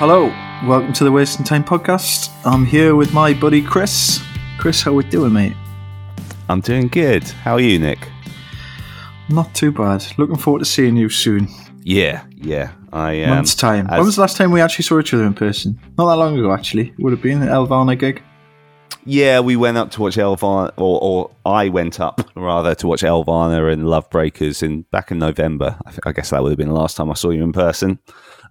Hello, welcome to the Wasting Time podcast. I'm here with my buddy Chris. Chris, how we doing, mate? I'm doing good. How are you, Nick? Not too bad. Looking forward to seeing you soon. Yeah, yeah. I um, Month's time. as- When was the last time we actually saw each other in person? Not that long ago, actually. It would have been the Elvana gig. Yeah, we went up to watch Elvana, or, or I went up rather to watch Elvana and Love Breakers in back in November. I, think, I guess that would have been the last time I saw you in person.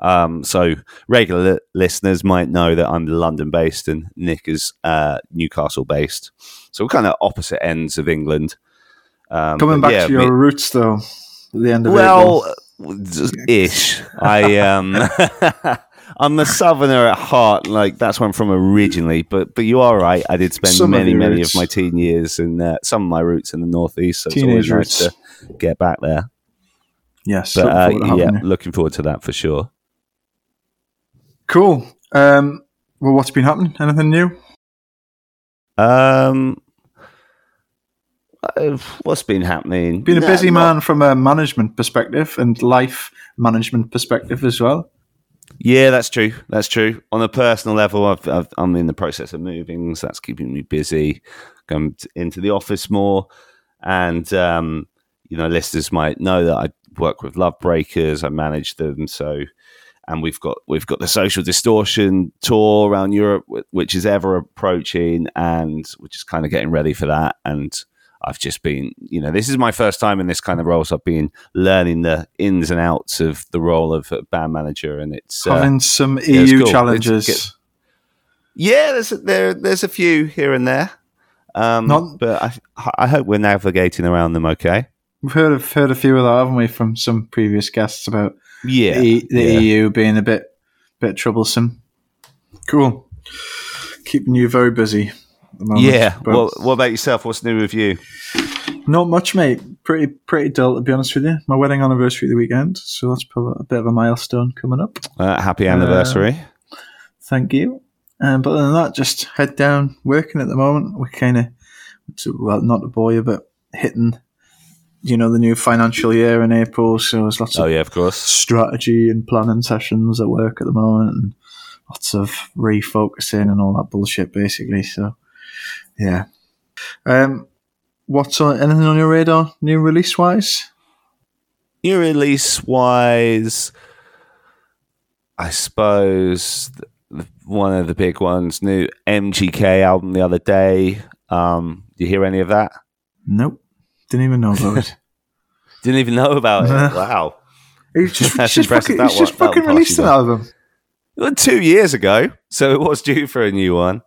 Um, so regular li- listeners might know that I'm London based and Nick is uh, Newcastle based. So we're kind of opposite ends of England. Um, Coming back yeah, to your me- roots, though, at the end of the well, April. just ish. I um, I'm a southerner at heart. Like that's where I'm from originally. But but you are right. I did spend Some many your many roots. of my teen years and uh, some of my roots in the northeast. So Teenage it's always nice to get back there. Yes, But looking uh, forward to having yeah, looking forward to that for sure. Cool. Um, well, what's been happening? Anything new? Um, uh, what's been happening? Been a No, busy not- man from a management perspective and life management perspective as well. Yeah, that's true. That's true. On a personal level, I've, I've, I'm in the process of moving, so that's keeping me busy. T- into the office more, and um, you know, listeners might know that I work with Love Breakers. I manage them, so and we've got we've got the Social Distortion tour around Europe, which is ever approaching, and we're just kind of getting ready for that. And I've just been, you know, this is my first time in this kind of role, so I've been learning the ins and outs of the role of a band manager, and it's uh, Having some it's EU cool. Challenges. good. Yeah, there's a, there there's a few here and there, um, Not- but I I hope we're navigating around them okay. We've heard of, heard a few of that, haven't we, from some previous guests about Yeah, the, the yeah. EU being a bit bit troublesome. Cool. Keeping you very busy. At the moment, yeah. but Well, what about yourself? What's new with you? not much, mate. Pretty pretty dull to be honest with you. My wedding anniversary the weekend, so that's probably a bit of a milestone coming up. Uh, happy anniversary. Thank you. Um, but other than that, just head down working at the moment. We're kind of, well, not to bore you, but hitting, you know, the new financial year in April. So there's lots oh of yeah, of course. strategy and planning sessions at work at the moment, and lots of refocusing and all that bullshit, basically. So, yeah. Um, what's on anything on your radar, new release wise? New release wise, I suppose one of the big ones, new MGK album the other day. Um, do you hear any of that? Nope, didn't even know about it. Didn't even know about it. Wow. He's just, That's just impressive. fucking, That he's just one- that fucking released an album. Two years ago, so it was due for a new one.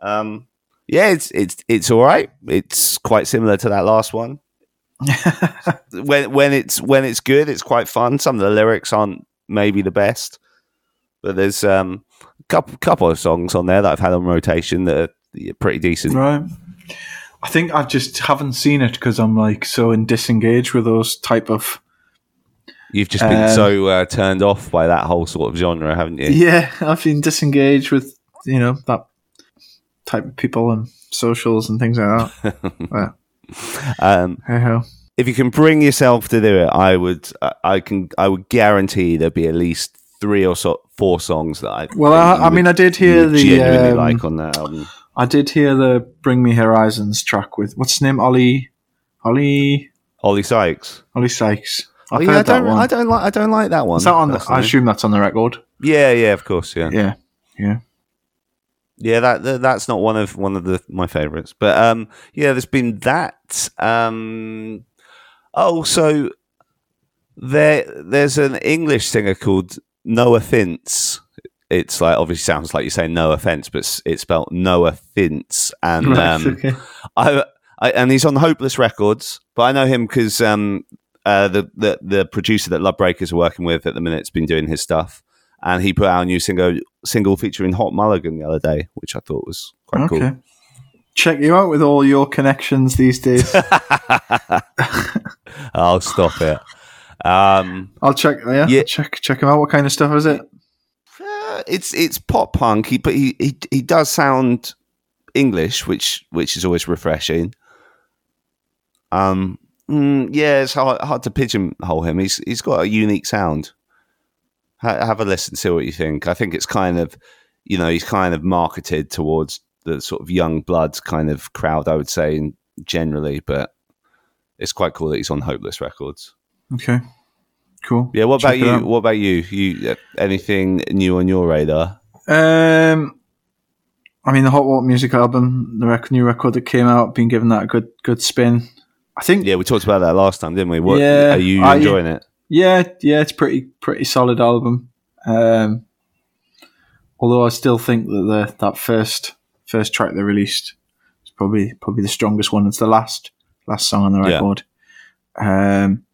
Um, yeah, it's it's it's all right. It's quite similar to that last one. When when it's when it's good, it's quite fun. Some of the lyrics aren't maybe the best, but there's um a couple couple of songs on there that I've had on rotation that are pretty decent. Right. I think I just haven't seen it because I'm like so in disengaged with those type of. You've just been Um, so uh, turned off by that whole sort of genre, haven't you? Yeah, I've been disengaged with you know that type of people and socials and things like that. Well, Um, hey ho. if you can bring yourself to do it, I would. I- can. I would guarantee there'd be at least three or so, four songs that I. Well, I, I mean, I did hear the genuinely um, like on that album. I did hear the "Bring Me Horizons" track with what's his name, Oli, Oli, Oli Sykes. Oli Sykes. I've Oh, yeah, I don't. one. I don't like. I don't like that one. Is that on? The, I assume that's on the record. yeah, yeah, of course, yeah, Yeah, yeah. Yeah. That, that that's not one of one of the my favorites, but um, yeah, there's been that. Um, oh, so there there's an English singer called Noahfinnce. It's like obviously sounds like you're saying no offense, but it's, it's spelled no offense, and Right, um, okay. I, I and he's on Hopeless Records, but I know him because um, uh, the, the the producer that Love Breakers are working with at the minute has been doing his stuff, and he put out a new single single featuring Hot Mulligan the other day, which I thought was quite Okay. Check you out with all your connections these days. I'll stop it. Um, I'll check. Yeah, Yeah. check check him out. What kind of stuff is it? uh, it's it's pop punk, he, but he, he he does sound English, which which is always refreshing. Um, mm, yeah, it's hard, hard to pigeonhole him. He's he's got a unique sound. Ha- have a listen, see what you think. I think it's kind of, you know, he's kind of marketed towards the sort of young bloods kind of crowd, I would say, generally, but it's quite cool that he's on Hopeless Records. Okay, cool. Yeah. What Check about you? out. What about you? You uh, anything new on your radar? Um, I mean, the Hot Water Music album, the rec- new record that came out, been given that a good good spin. I think, yeah, we talked about that last time, didn't we? What Yeah, are you I- enjoying it? Yeah, yeah, it's pretty pretty solid album. Um, although I still think that the that first first track they released is probably probably the strongest one. It's the last last song on the Yeah. record. Um,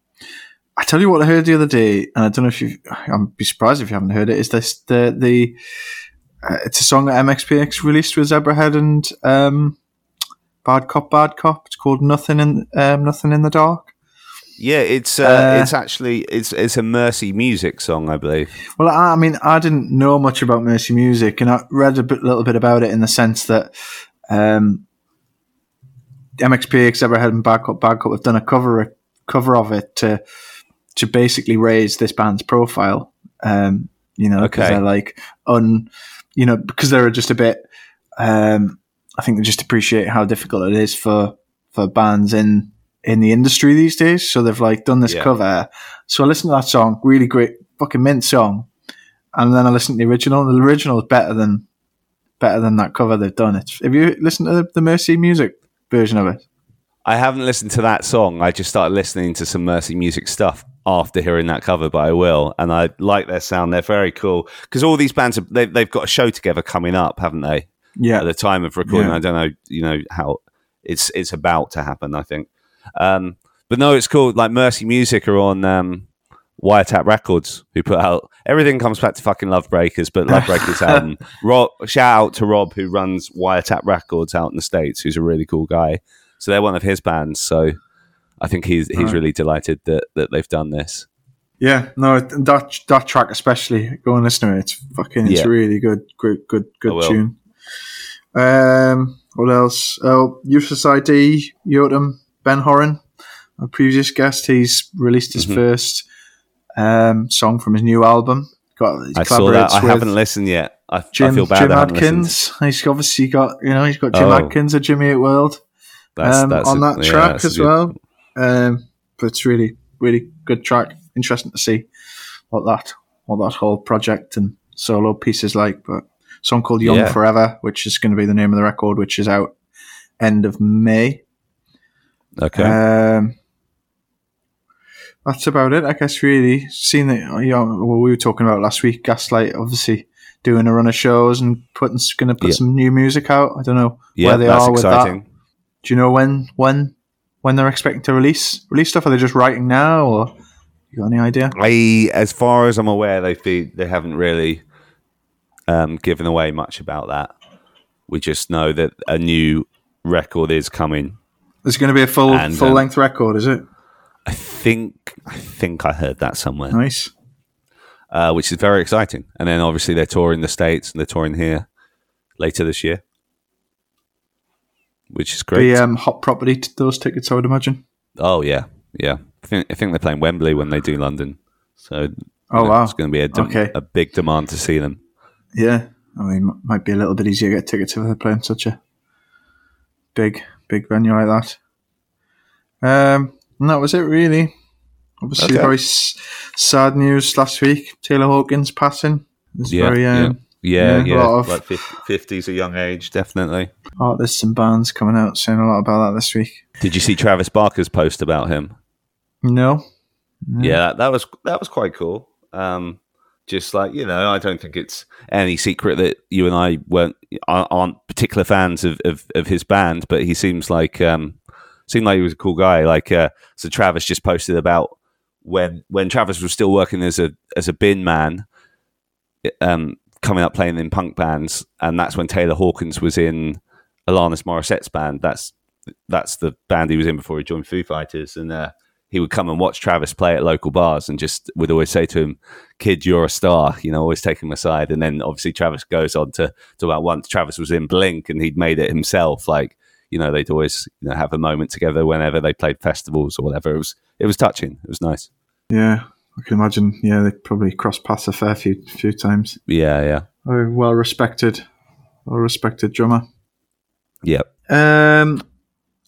I tell you what I heard the other day, and I don't know if you. I'm be surprised if you haven't heard it. Is this the the? Uh, it's a song that MXPX released with Zebrahead and um, Bad Cop, Bad Cop. It's called Nothing in um, Nothing in the Dark. Yeah, it's uh, Uh, it's actually it's it's a Mercy Music song, I believe. Well, I, I mean, I didn't know much about Mercy Music, and I read a bit, little bit about it in the sense that um, MXPX, Zebrahead, and Bad Cop, Bad Cop have done a cover cover of it to to basically raise this band's profile. Um, you know, because Okay. they're like un, you know, because they're just a bit. Um, I think they just appreciate how difficult it is for for bands in in the industry these days. So they've like done this Yeah. cover. So I listened to that song, really great, fucking mint song, and then I listened to the original. The original is better than better than that cover they've done. It's have you listened to the, the Mercy Music version of it? I haven't listened to that song. I just started listening to some Mercy Music stuff after hearing that cover, but I will. And I like their sound. They're very cool because all these bands are, they, they've got a show together coming up, haven't they? Yeah, At the time of recording, Yeah. I don't know, you know how it's it's about to happen. I think, um, but no, it's cool. Like Mercy Music are on um, Wiretap Records, who put out everything comes back to fucking Love Breakers, but Love Breakers album. Rob, shout out to Rob who runs Wiretap Records out in the states, who's a really cool guy. So they're one of his bands. So I think he's he's Right. really delighted that that they've done this. yeah. No, that that track especially. Go and listen to it. It's fucking. It's Yeah. really good. Good, good, good tune. Um, what else? Oh, Useless ID, Yotam, Ben Horin, a previous guest. He's released his Mhm. first um, song from his new album. Got I saw that. I haven't listened yet. I, Jim, I feel bad. Jim I haven't listened. Adkins. He's obviously got you know he's got Jim Oh. Adkins of Jimmy Eat World That's, um, that's on that yeah, track a as good- well. Um, but it's really really good track. Interesting to see what that what that whole project and solo piece is like. But a song called Young Yeah. Forever, which is going to be the name of the record, which is out end of May. Okay. Um, that's about it, I guess. Really, seeing that. You know, what we were talking about last week. Gaslight, obviously, doing a run of shows and putting going to put Yeah. some new music out. I don't know yeah, where they are with exciting. that. Do you know when when when they're expecting to release release stuff? Are they just writing now, or you got any idea? I, as far as I'm aware, they they haven't really um, given away much about that. We just know that a new record is coming. There's going to be a full And, full um, length record, is it? I think I think I heard that somewhere, Nice. uh, which is very exciting. And then obviously they're touring the states and they're touring here later this year, which is great. Be um, hot property to those tickets, I would imagine. Oh yeah, yeah. I think I think they're playing Wembley when they do London, so Oh, wow. it's going to be a, dem- Okay. a big demand to see them. Yeah, I mean, might be a little bit easier to get tickets if they're playing such a big, big venue like that. Um, and that was it, really. Obviously, very s- sad news last week. Taylor Hawkins passing. It was Yeah, very um, Yeah, Yeah, a yeah, of- like fifties, a young age, definitely. artists and bands coming out saying a lot about that this week. Did you see Travis Barker's post about him? No, Yeah, that, that was that was quite cool. Um, just like you know, I don't think it's any secret that you and I weren't aren't- particular fans of, of, of his band, but he seems like um, seemed like he was a cool guy. Like uh, so, Travis just posted about when when Travis was still working as a as a bin man, um, coming up playing in punk bands, and that's when Taylor Hawkins was in Alanis Morissette's band. That's that's the band he was in before he joined Foo Fighters, and uh, he would come and watch Travis play at local bars, and just would always say to him, "Kid, you're a star." You know, always take him aside. And then obviously Travis goes on to to about once Travis was in Blink, and he'd made it himself. Like you know, they'd always you know have a moment together whenever they played festivals or whatever. It was it was touching. It was nice. yeah, I can imagine. Yeah, they probably crossed paths a fair few few times. Yeah, yeah, Oh, well respected, well respected drummer. yep. Um,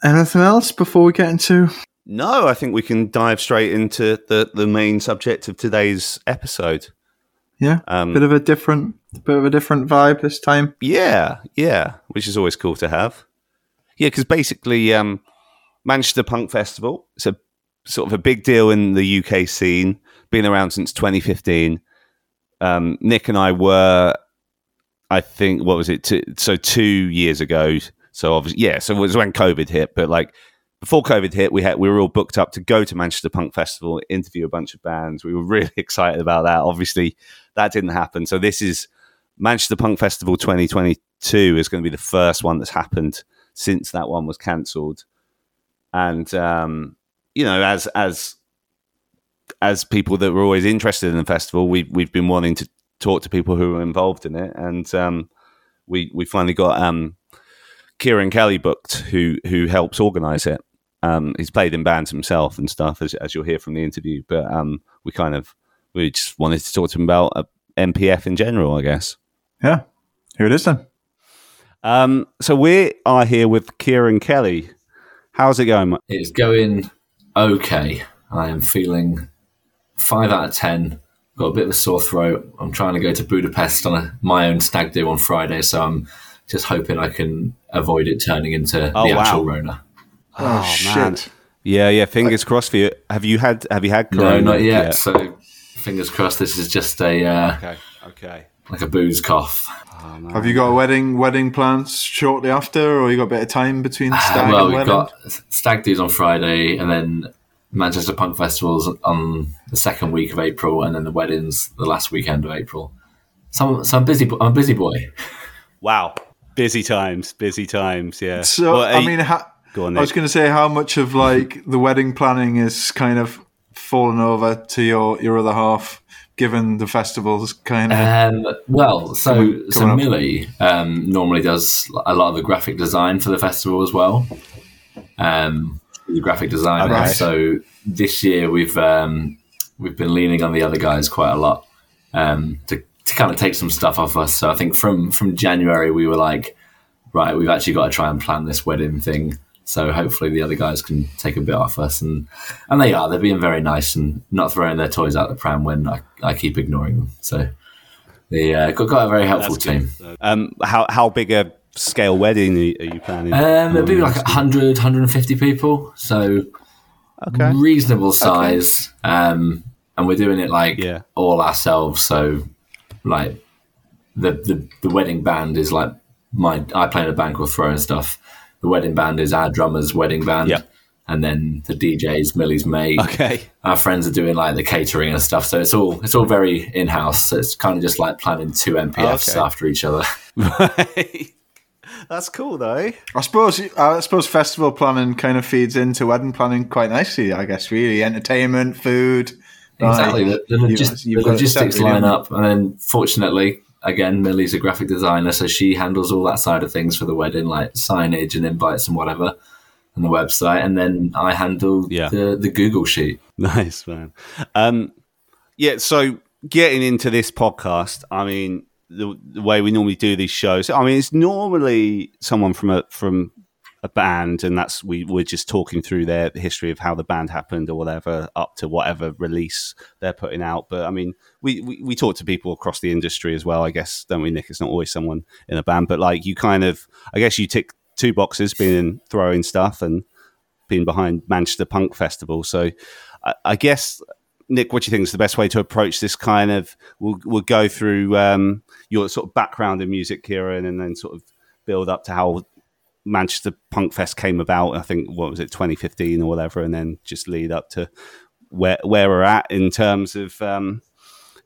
anything else before we get into? No, I think we can dive straight into the the main subject of today's episode. Yeah, Um, bit of a different, bit of a different vibe this time. Yeah, yeah, which is always cool to have. Yeah, because basically, um, Manchester Punk Festival it's a sort of a big deal in the UK scene. Been around since 2015. Um, Nick and I were, I think, what was it? Two, so two years ago. So obviously, yeah. So it was when COVID hit, but like before COVID hit, we had we were all booked up to go to Manchester Punk Festival, interview a bunch of bands. We were really excited about that. Obviously, that didn't happen. So this is Manchester Punk Festival 2022 is going to be the first one that's happened since that one was cancelled. And um, you know, as as as people that were always interested in the festival, we've we've been wanting to talk to people who are involved in it, and um, we we finally got um, Kieran Kelly booked, who who helps organise it. Um, he's played in bands himself and stuff, as, as you'll hear from the interview. But um, we kind of we just wanted to talk to him about uh, MPF in general, I guess. Yeah, here it is then. Um, so we are here with Kieran Kelly. How's it going? It's going okay. I am feeling five out of ten. Got a bit of a sore throat. I'm trying to go to Budapest on a, my own stag do on Friday, so I'm just hoping I can avoid it turning into Oh, the wow. actual Rona. Oh, man. shit! Yeah, yeah. Fingers crossed for you. Have you had Have you had? No, not yet. So fingers crossed. This is just a uh, Okay. Okay. like a booze cough. Have you got a wedding wedding plans shortly after, or you got a bit of time between stag well, and we've wedding? got stag do's on Friday, and then Manchester Punk Festivals on the second week of April, and then the weddings the last weekend of April. So I'm, so I'm busy. I'm a busy boy. Wow. Busy times. Busy times. Yeah. So Well, I are mean, ha- go on. I was going to say how much of like the wedding planning is kind of fallen over to your your other half, given the festivals kind of. Um, well, so Coming- so coming up. Millie um, normally does a lot of the graphic design for the festival as well. Um, the graphic designer. Okay. So this year we've um, we've been leaning on the other guys quite a lot um, to to kind of take some stuff off us. So I think from from January we were like, right, we've actually got to try and plan this wedding thing. So hopefully the other guys can take a bit off us, and and they are. They're being very nice and not throwing their toys out the pram when I, I keep ignoring them. So they uh, got, got a very helpful That's good. team. Um, how how big a scale wedding are you, planning? Um, it'd be like 100, 150 people, so okay. reasonable size. Um, and we're doing it like Yeah. all ourselves. So like the, the the wedding band is like my I play in a band called Throwing Stuff. The wedding band is our drummer's wedding band. Yeah. And then the DJ's Millie's mate. Okay. Our friends are doing like the catering and stuff, so it's all it's all very in house. So it's kind of just like planning two MPFs Okay. after each other. Right. That's cool though. I suppose uh, I suppose festival planning kind of feeds into wedding planning quite nicely. I guess really entertainment, food. Exactly. like, The, the, you- logis- the logistics separately, line up, and then fortunately, again, Millie's a graphic designer, so she handles all that side of things for the wedding, like signage and invites and whatever, and the website, and then I handle Yeah. the the Google sheet. Nice man. Um, yeah. So getting into this podcast, I mean, the, the way we normally do these shows, I mean, it's normally someone from a from a band, and that's we we're just talking through their history of how the band happened or whatever, up to whatever release they're putting out. But I mean, we we, we talk to people across the industry as well. I guess don't we, Nick? It's not always someone in a band, but like you kind of, I guess you tick two boxes, being throwing stuff and being behind Manchester Punk Festival. So I, I guess Nick, what do you think is the best way to approach this kind of? We'll we'll go through um, your sort of background in music, Kieran, and then sort of build up to how Manchester Punk Fest came about. I think what was it, 2015 or whatever, and then just lead up to where where we're at in terms of um,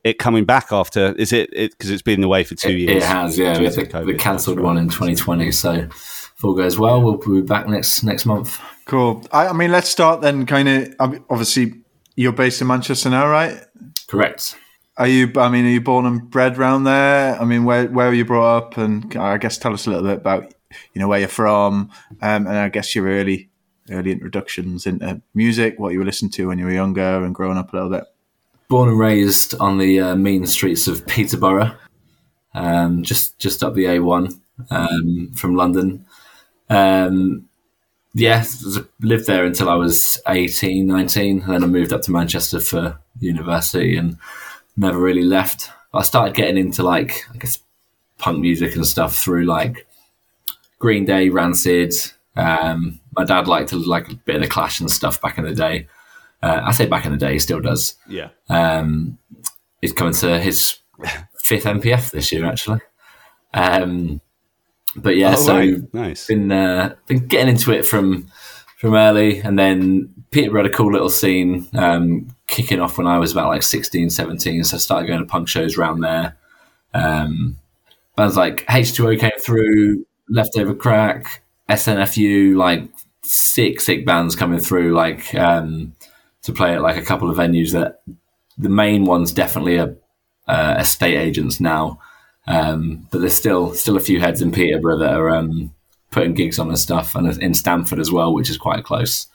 it coming back after. Is it because it's been away for two It, years? it has, yeah. We the, the cancelled one in 2020, so if all goes well, we'll be back next next month. Cool. I, I mean, let's start then. Kind of. Obviously, you're based in Manchester now, right? Correct. Are you? I mean, are you born and bred around there? I mean, where where were you brought up? And I guess tell us a little bit about you know where you're from, um, and I guess your early early introductions into music, what you were listening to when you were younger, and growing up a little bit. born and raised on the uh, mean streets of Peterborough, um, just just up the A1 um, from London. Um, yeah, lived there until I was 18, 19, and then I moved up to Manchester for university and never really left. I started getting into like I guess punk music and stuff through like Green Day, Rancid. Um, my dad liked to like a bit of the Clash and stuff back in the day. Uh, I say back in the day, he still does. Yeah. Um, he's coming to his fifth MPF this year, actually. Um, but yeah, Oh, so right. nice. been uh, been getting into it from from early, and then Peterborough had a cool little scene um, kicking off when I was about like 16, 17. So I started going to punk shows around there. Um, bands like H2O came through, Leftover Crack, SNFU, like sick, sick bands coming through, like um, to play at like a couple of venues that the main ones definitely are uh, estate agents now. Um, but there's still still a few heads in Peterborough that are um, putting gigs on and stuff, and in Stamford as well, which is quite close.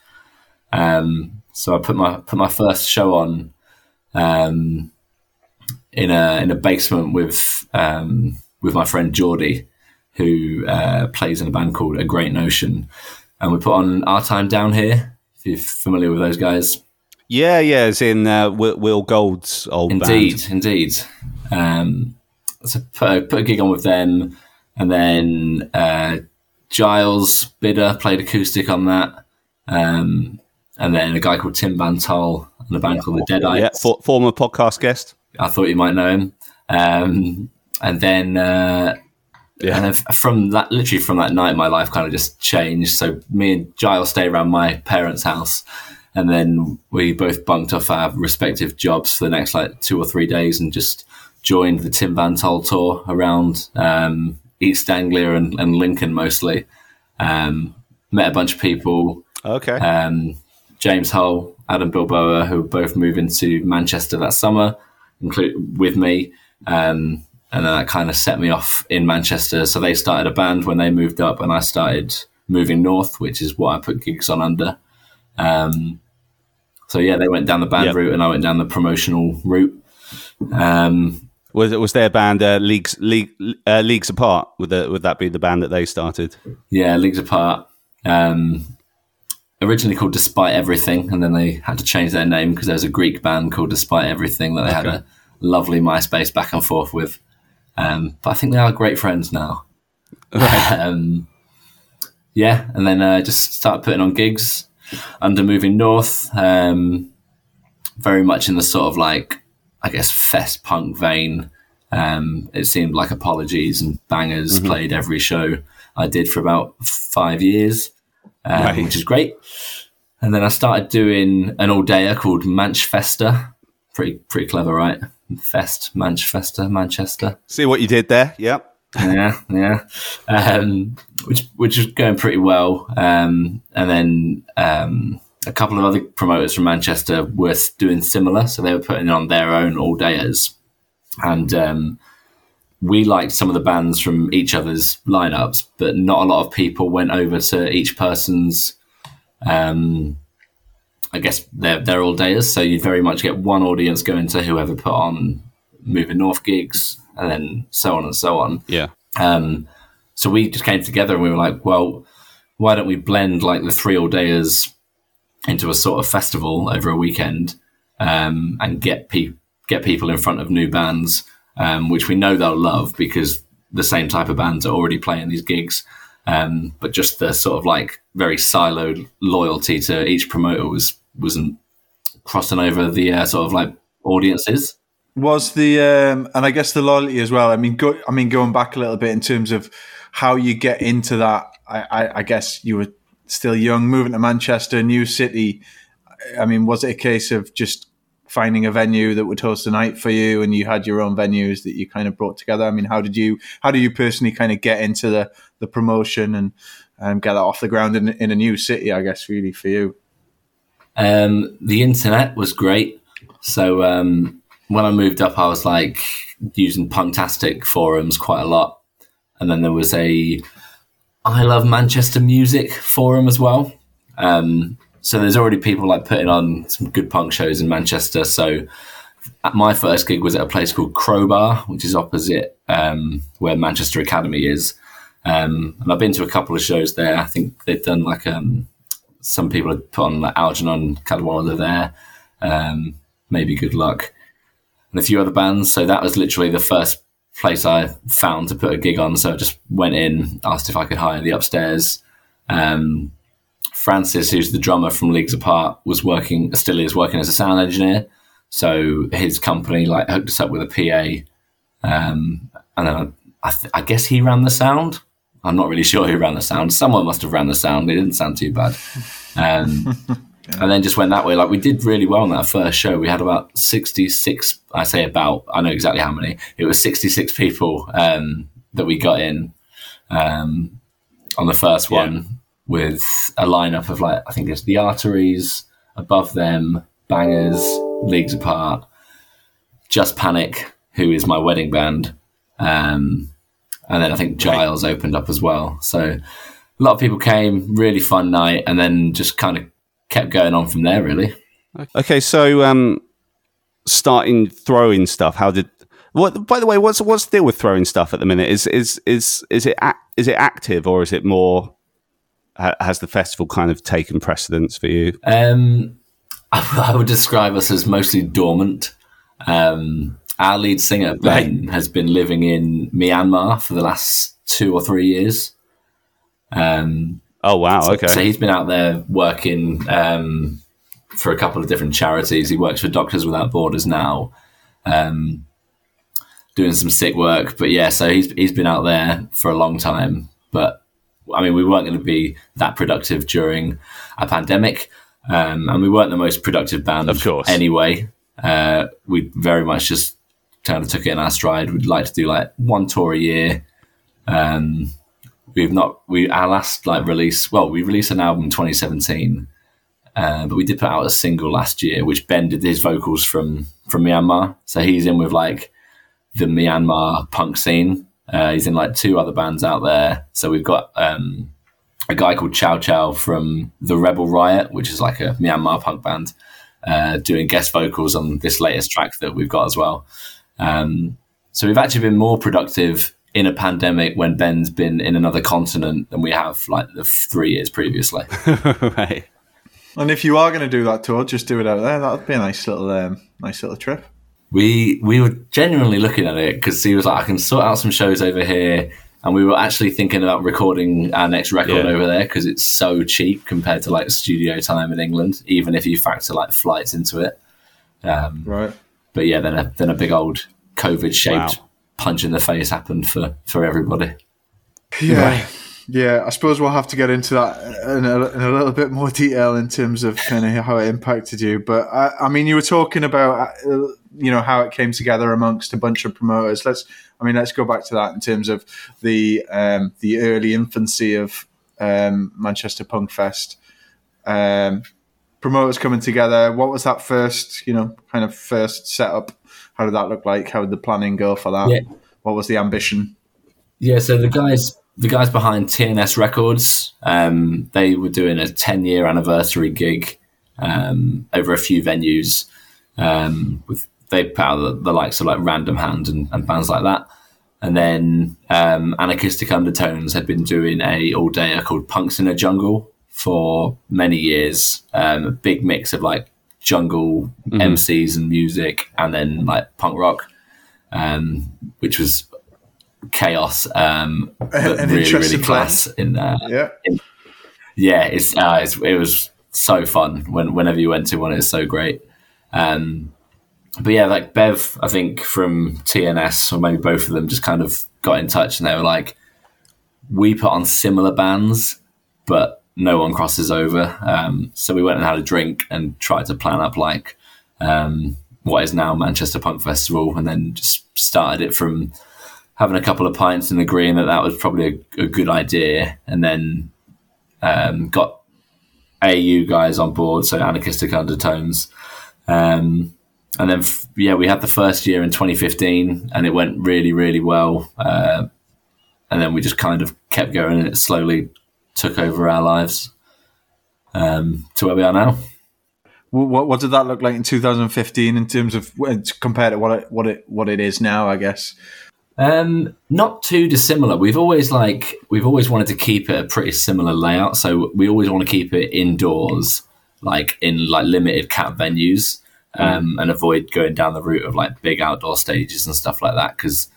Um, so I put my put my first show on um, in a in a basement with um, with my friend Geordie, who uh, plays in a band called A Great Notion, and we put on Our Time Down Here. If you're familiar with those guys, Yeah, yeah. It's in uh, Will, Gould's old Indeed, band. indeed. Um, so put a, put a gig on with them, and then uh, Giles Bidder played acoustic on that, um, and then a guy called Tim Vantol and a band called the Deadites. Yeah, for, former podcast guest. I thought you might know him. Um, and then, uh, Yeah. and from that, literally from that night, my life kind of just changed. So me and Giles stayed around my parents' house, and then we both bunked off our respective jobs for the next like two or three days, and just joined the Tim Vantol tour around um, East Anglia and, and Lincoln mostly. Um, met a bunch of people Okay. um, James Hull, Adam Bilboa, who both moving into Manchester that summer, include with me. Um, and then that kind of set me off in Manchester. So they started a band when they moved up, and I started moving north, which is what I put gigs on under. Um, so yeah, they went down the band Yep. route, and I went down the promotional route. Um, was was their band uh, leagues league, uh, leagues apart? Would the, would that be the band that they started? Yeah, Leagues Apart. Um, originally called Despite Everything, and then they had to change their name because there was a Greek band called Despite Everything that they had a lovely MySpace back and forth with. Um, but I think they are great friends now. um, yeah, and then uh, just started putting on gigs under Moving North. Um, very much in the sort of like, I guess, fest punk vein. Um, it seemed like Apologies and Bangers played every show I did for about five years, um, Right. which is great. And then I started doing an all dayer called Manchfester. Pretty pretty clever, right? Fest, Manchester, Manchester See what you did there? Yep. yeah, yeah. Um, which which is going pretty well. Um, and then um, a couple of other promoters from Manchester were doing similar, so they were putting on their own all dayers, and um, we liked some of the bands from each other's lineups, but not a lot of people went over to each person's. Um, I guess they're they're all dayers, so you'd very much get one audience going to whoever put on moving north gigs, and then so on and so on. Yeah. Um, so we just came together and we were like, well, why don't we blend like the three all dayers into a sort of festival over a weekend um, and get pe- get people in front of new bands, um, which we know they'll love because the same type of bands are already playing these gigs. Um, but just the sort of like very siloed loyalty to each promoter was wasn't crossing over the uh, sort of like audiences. was the um, and I guess the loyalty as well. I mean, go, I mean, going back a little bit in terms of how you get into that. I, I, I guess you were still young, moving to Manchester, new city. I mean, was it a case of just finding a venue that would host a night for you, and you had your own venues that you kind of brought together? I mean, how did you how do you personally kind of get into the the promotion and um, get that off the ground in, in a new city? I guess really for you. Um, the internet was great. So um, when I moved up, I was like using Punktastic forums quite a lot, and then there was a I love Manchester music forum as well. Um, so there's already people like putting on some good punk shows in Manchester. So my first gig was at a place called Crowbar, which is opposite um, where Manchester Academy is. Um, and I've been to a couple of shows there. I think they've done like um, some people had put on like Algernon Cadwallader there. Um, maybe Good Luck and a few other bands. So that was literally the first place I found to put a gig on. So I just went in, asked if I could hire the upstairs. Um, Francis, who's the drummer from Leagues Apart, was working, still is working as a sound engineer. So his company like hooked us up with a PA, um, and then I, th- I, guess he ran the sound. I'm not really sure who ran the sound. Someone must have ran the sound. It didn't sound too bad. Um, yeah. And then just went that way. Like we did really well on that first show. We had about 66, I say about, I know exactly how many. It was 66 people um, that we got in um, on the first one yeah. with a lineup of like, I think it's the Arteries, above them, Bangers, Leagues Apart, Just Panic, who is my wedding band. Um, and then I think Giles right. opened up as well. So a lot of people came, really fun night, and then just kind of kept going on from there, really. Okay, so um, starting throwing stuff. How did? What? By the way, what's what's the deal with throwing stuff at the minute? Is is is is it is it active or is it more? Has the festival kind of taken precedence for you? Um, I would describe us as mostly dormant. Um, our lead singer Ben right. has been living in Myanmar for the last two or three years. Um, Oh wow! So, okay. So he's been out there working um, for a couple of different charities. He works for Doctors Without Borders now, um, doing some sick work. But yeah, so he's he's been out there for a long time. But I mean, we weren't going to be that productive during a pandemic, um, and we weren't the most productive band, of course. Anyway, uh, we very much just kind of took it in our stride. We'd like to do like one tour a year. Um, we've not we our last like release. Well, we released an album in 2017, uh, but we did put out a single last year, which Ben did his vocals from from Myanmar. So he's in with like the Myanmar punk scene. Uh, he's in like two other bands out there. So we've got um, a guy called Chow Chow from the Rebel Riot, which is like a Myanmar punk band, uh, doing guest vocals on this latest track that we've got as well. Um, so we've actually been more productive in a pandemic when Ben's been in another continent than we have like the three years previously. right. And if you are going to do that tour, just do it out there. That'd be a nice little, um, nice little trip. We we were genuinely looking at it because he was like, I can sort out some shows over here, and we were actually thinking about recording our next record yeah. over there because it's so cheap compared to like studio time in England, even if you factor like flights into it. Um, right. But yeah, then a then a big old COVID shaped wow punch in the face happened for for everybody. Yeah. Right. Yeah, I suppose we'll have to get into that in a, in a, little bit more detail in terms of kind of how it impacted you. But I, I mean, you were talking about uh, you know how it came together amongst a bunch of promoters. Let's, I mean, let's go back to that in terms of the um, the early infancy of um, Manchester Punk Fest. Um, promoters coming together. What was that first, you know, kind of first setup how did that look like? How did the planning go for that? Yeah. What was the ambition? Yeah, so the guys the guys behind TNS Records, um, they were doing a 10 year anniversary gig um, over a few venues. Um, with they put out the, the, likes of like Random Hand and, and bands like that. And then um, Anarchistic Undertones had been doing a all dayer called Punks in a Jungle for many years. Um, a big mix of like jungle mm-hmm. MCs and music, and then like punk rock, um, which was chaos, um, but An really really class. In, uh, yeah, in, yeah, it's, uh, it's, it was so fun when whenever you went to one, it's so great. Um, but yeah, like Bev, I think from TNS or maybe both of them just kind of got in touch and they were like, we put on similar bands, but no one crosses over. Um, so we went and had a drink and tried to plan up like um, what is now Manchester Punk Festival, and then just started it from having a couple of pints and agreeing that that was probably a, a good idea, and then um, got AU guys on board, so anarchistic undertones. Um, and then, f- yeah, we had the first year in 2015, and it went really, really well. Uh, and then we just kind of kept going, and it slowly took over our lives um, to where we are now. What what did that look like in 2015 in terms of compared to what it what it what it is now? I guess. Um, not too dissimilar. We've always like we've always wanted to keep it a pretty similar layout. So we always want to keep it indoors, like in like limited cap venues, um, and avoid going down the route of like big outdoor stages and stuff like that. Because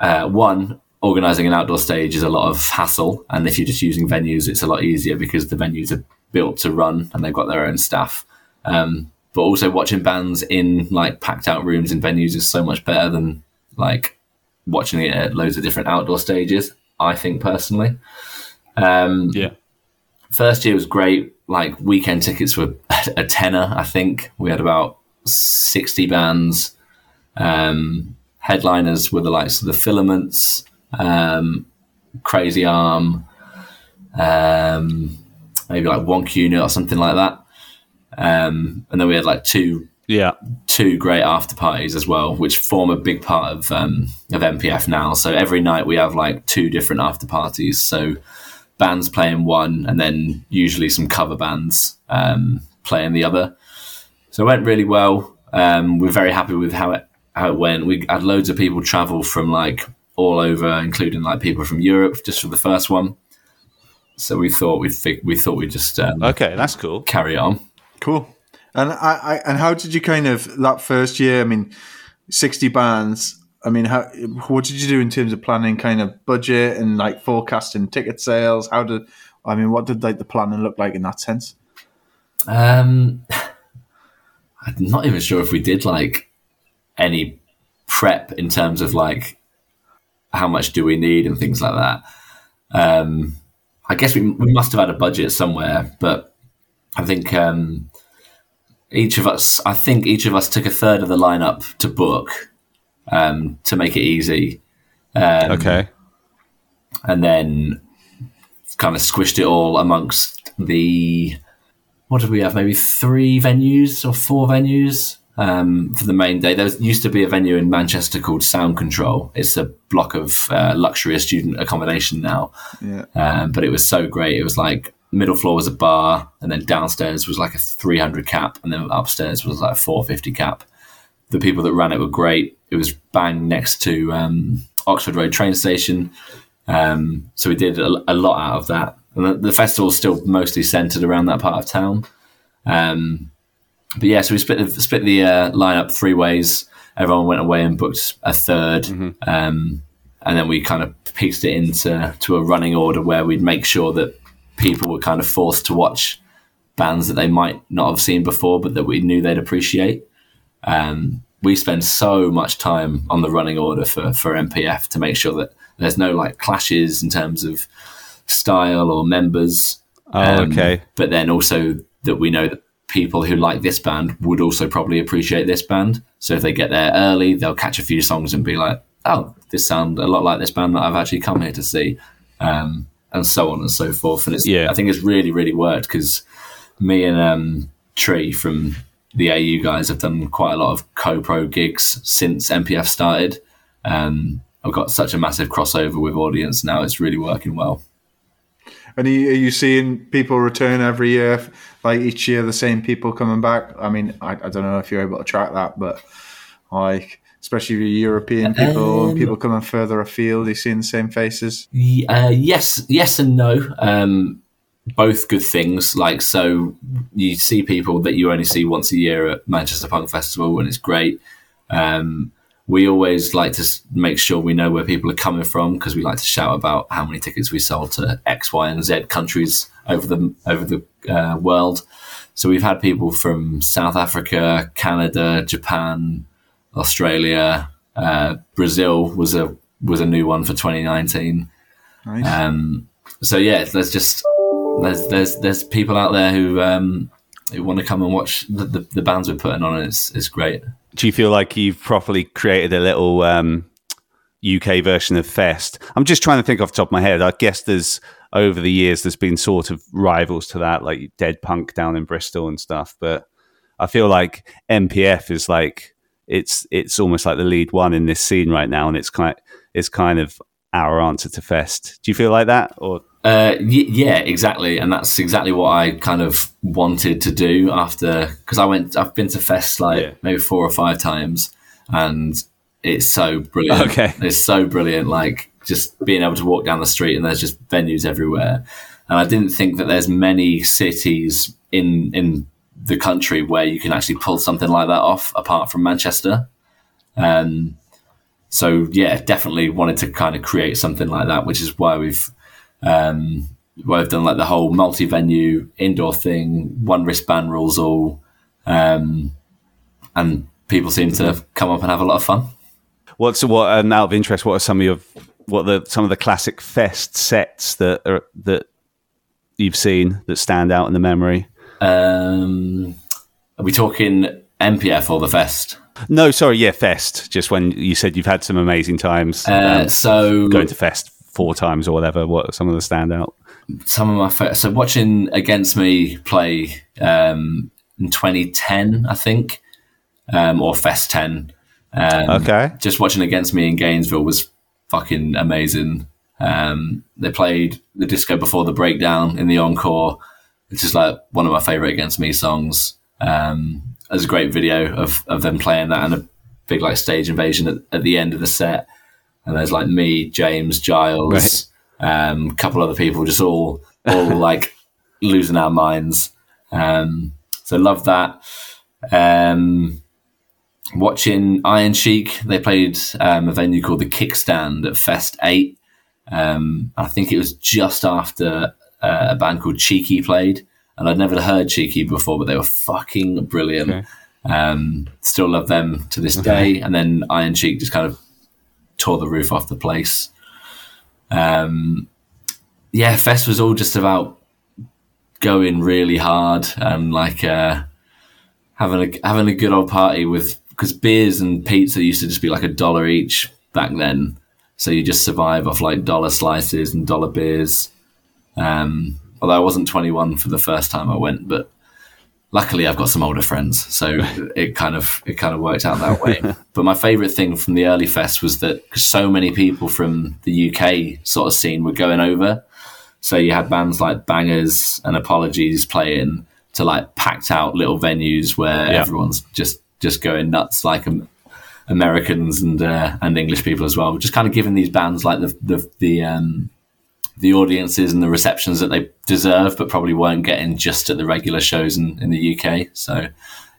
uh, one, organizing an outdoor stage is a lot of hassle, and if you're just using venues, it's a lot easier because the venues are built to run and they've got their own staff. Um, but also watching bands in like packed out rooms in venues is so much better than like watching it at loads of different outdoor stages. I think personally. Um, Yeah. first year was great. Like weekend tickets were a tenner. I think we had about sixty bands. Um, headliners were the likes of the Filaments, um, Crazy Arm, um, maybe like Wonk Unit or something like that. Um, and then we had like two Yeah. two great after parties as well, which form a big part of um, of MPF now. So every night we have like two different after parties. So bands playing one, and then usually some cover bands um, playing the other. So it went really well. Um, we're very happy with how it how it went. We had loads of people travel from like all over, including like people from Europe, just for the first one. So we thought we think we thought we'd just um, Okay, that's cool. carry on. Cool. And I, I and how did you kind of that first year? I mean, sixty bands. I mean, how what did you do in terms of planning, kind of budget and like forecasting ticket sales? How did I mean, what did like the planning look like in that sense? Um, I'm not even sure if we did like any prep in terms of like how much do we need and things like that. Um, I guess we, we must have had a budget somewhere, but I think um, each of us, I think each of us took a third of the lineup to book um, to make it easy, Um, Okay. and then kind of squished it all amongst the what did we have? Maybe three venues or four venues um, for the main day. There was, used to be a venue in Manchester called Sound Control. It's a block of uh, luxury student accommodation now, Yeah. um, but it was so great. It was like middle floor was a bar, and then downstairs was like a 300 cap, and then upstairs was like a 450 cap. The people that ran it were great. It was bang next to um, Oxford Road train station. Um, so we did a, a lot out of that. And the, the is still mostly centered around that part of town. Um, but yeah, so we split the, split the uh, lineup three ways. Everyone went away and booked a 3rd um, and then we kind of pieced it into to a running order where we'd make sure that people were kind of forced to watch bands that they might not have seen before, but that we knew they'd appreciate. Um, we spend so much time on the running order for, for MPF to make sure that there's no like clashes in terms of style or members. Oh, Um, okay. But then also that we know that people who like this band would also probably appreciate this band. So if they get there early, they'll catch a few songs and be like, "Oh, this sound a lot like this band that I've actually come here to see," um, and so on and so forth. And it's Yeah. I think it's really really worked because me and um, Tree from the AU guys have done quite a lot of co-pro gigs since MPF started. Um, I've got such a massive crossover with audience now; it's really working well. And are you, are you seeing people return every year? Like each year, the same people coming back? I mean, I, I don't know if you're able to track that, but like, especially the European people and Um, people coming further afield, you're seeing the same faces? Uh, yes, yes, and no. Um, both good things. Like, so you see people that you only see once a year at Manchester Punk Festival, and it's great. Um, we always like to make sure we know where people are coming from because we like to shout about how many tickets we sold to X, Y, and Z countries over the over the uh, world. So we've had people from South Africa, Canada, Japan, Australia, uh, Brazil was a was a new one for 2019. Nice. Um, so yeah, there's just there's there's there's people out there who um, who want to come and watch the, the, the bands we're putting on, and it's it's great. Do you feel like you've properly created a little um, UK version of Fest? I'm just trying to think off the top of my head. I guess there's over the years there's been sort of rivals to that, like Dead Punk down in Bristol and stuff. But I feel like MPF is like it's it's almost like the lead one in this scene right now, and it's kind it's kind of our answer to Fest. Do you feel like that, or Uh, y- yeah, exactly, and that's exactly what I kind of wanted to do after because I went. I've been to Fest like Yeah. maybe four or five times, and it's so brilliant. Okay. it's so brilliant. Like just being able to walk down the street and there's just venues everywhere. And I didn't think that there's many cities in in the country where you can actually pull something like that off, apart from Manchester. Um, so yeah, definitely wanted to kind of create something like that, which is why we've um, why we've done like the whole multi-venue indoor thing, one wristband rules all, um, and people seem to come up and have a lot of fun. what's what? And out of interest, what are some of your what the some of the classic Fest sets that are, that you've seen that stand out in the memory? Um, are we talking MPF or the fest? No, sorry, yeah, Fest. Just when you said you've had some amazing times Uh, um, so going to Fest four times or whatever. What are some of the standout? some of my fa- so watching against me play um, in 2010, I think, um, or Fest 10. Um, Okay, just watching against me in Gainesville was fucking amazing. Um, they played the disco before the breakdown in the encore, It's just like one of my favorite against me songs. Um, there's a great video of, of them playing that and a big like stage invasion at, at the end of the set. And there's like me, James, Giles, um, a couple other people, just all all like losing our minds. Um, so love that. Um, watching Iron Chic, they played um, a venue called the Kickstand at Fest Eight. Um, I think it was just after uh, a band called Cheeky played, and I'd never heard Cheeky before, but they were fucking brilliant. Okay. Um, still love them to this day. And then Iron Chic just kind of tore the roof off the place. Um, yeah, Fest was all just about going really hard and like uh, having a having a good old party with because beers and pizza used to just be like a dollar each back then. So you just survive off like dollar slices and dollar beers. Um, although I wasn't 21 for the first time I went, but luckily I've got some older friends, so it kind of it kind of worked out that way. but my favourite thing from the early fest was that so many people from the UK sort of scene were going over. So you had bands like Bangers and Apologies playing to like packed out little venues where Yeah. everyone's just just going nuts, like um, Americans and uh, and English people as well. Just kind of giving these bands like the the the um, the audiences and the receptions that they deserve, but probably weren't getting just at the regular shows in, in the UK. So,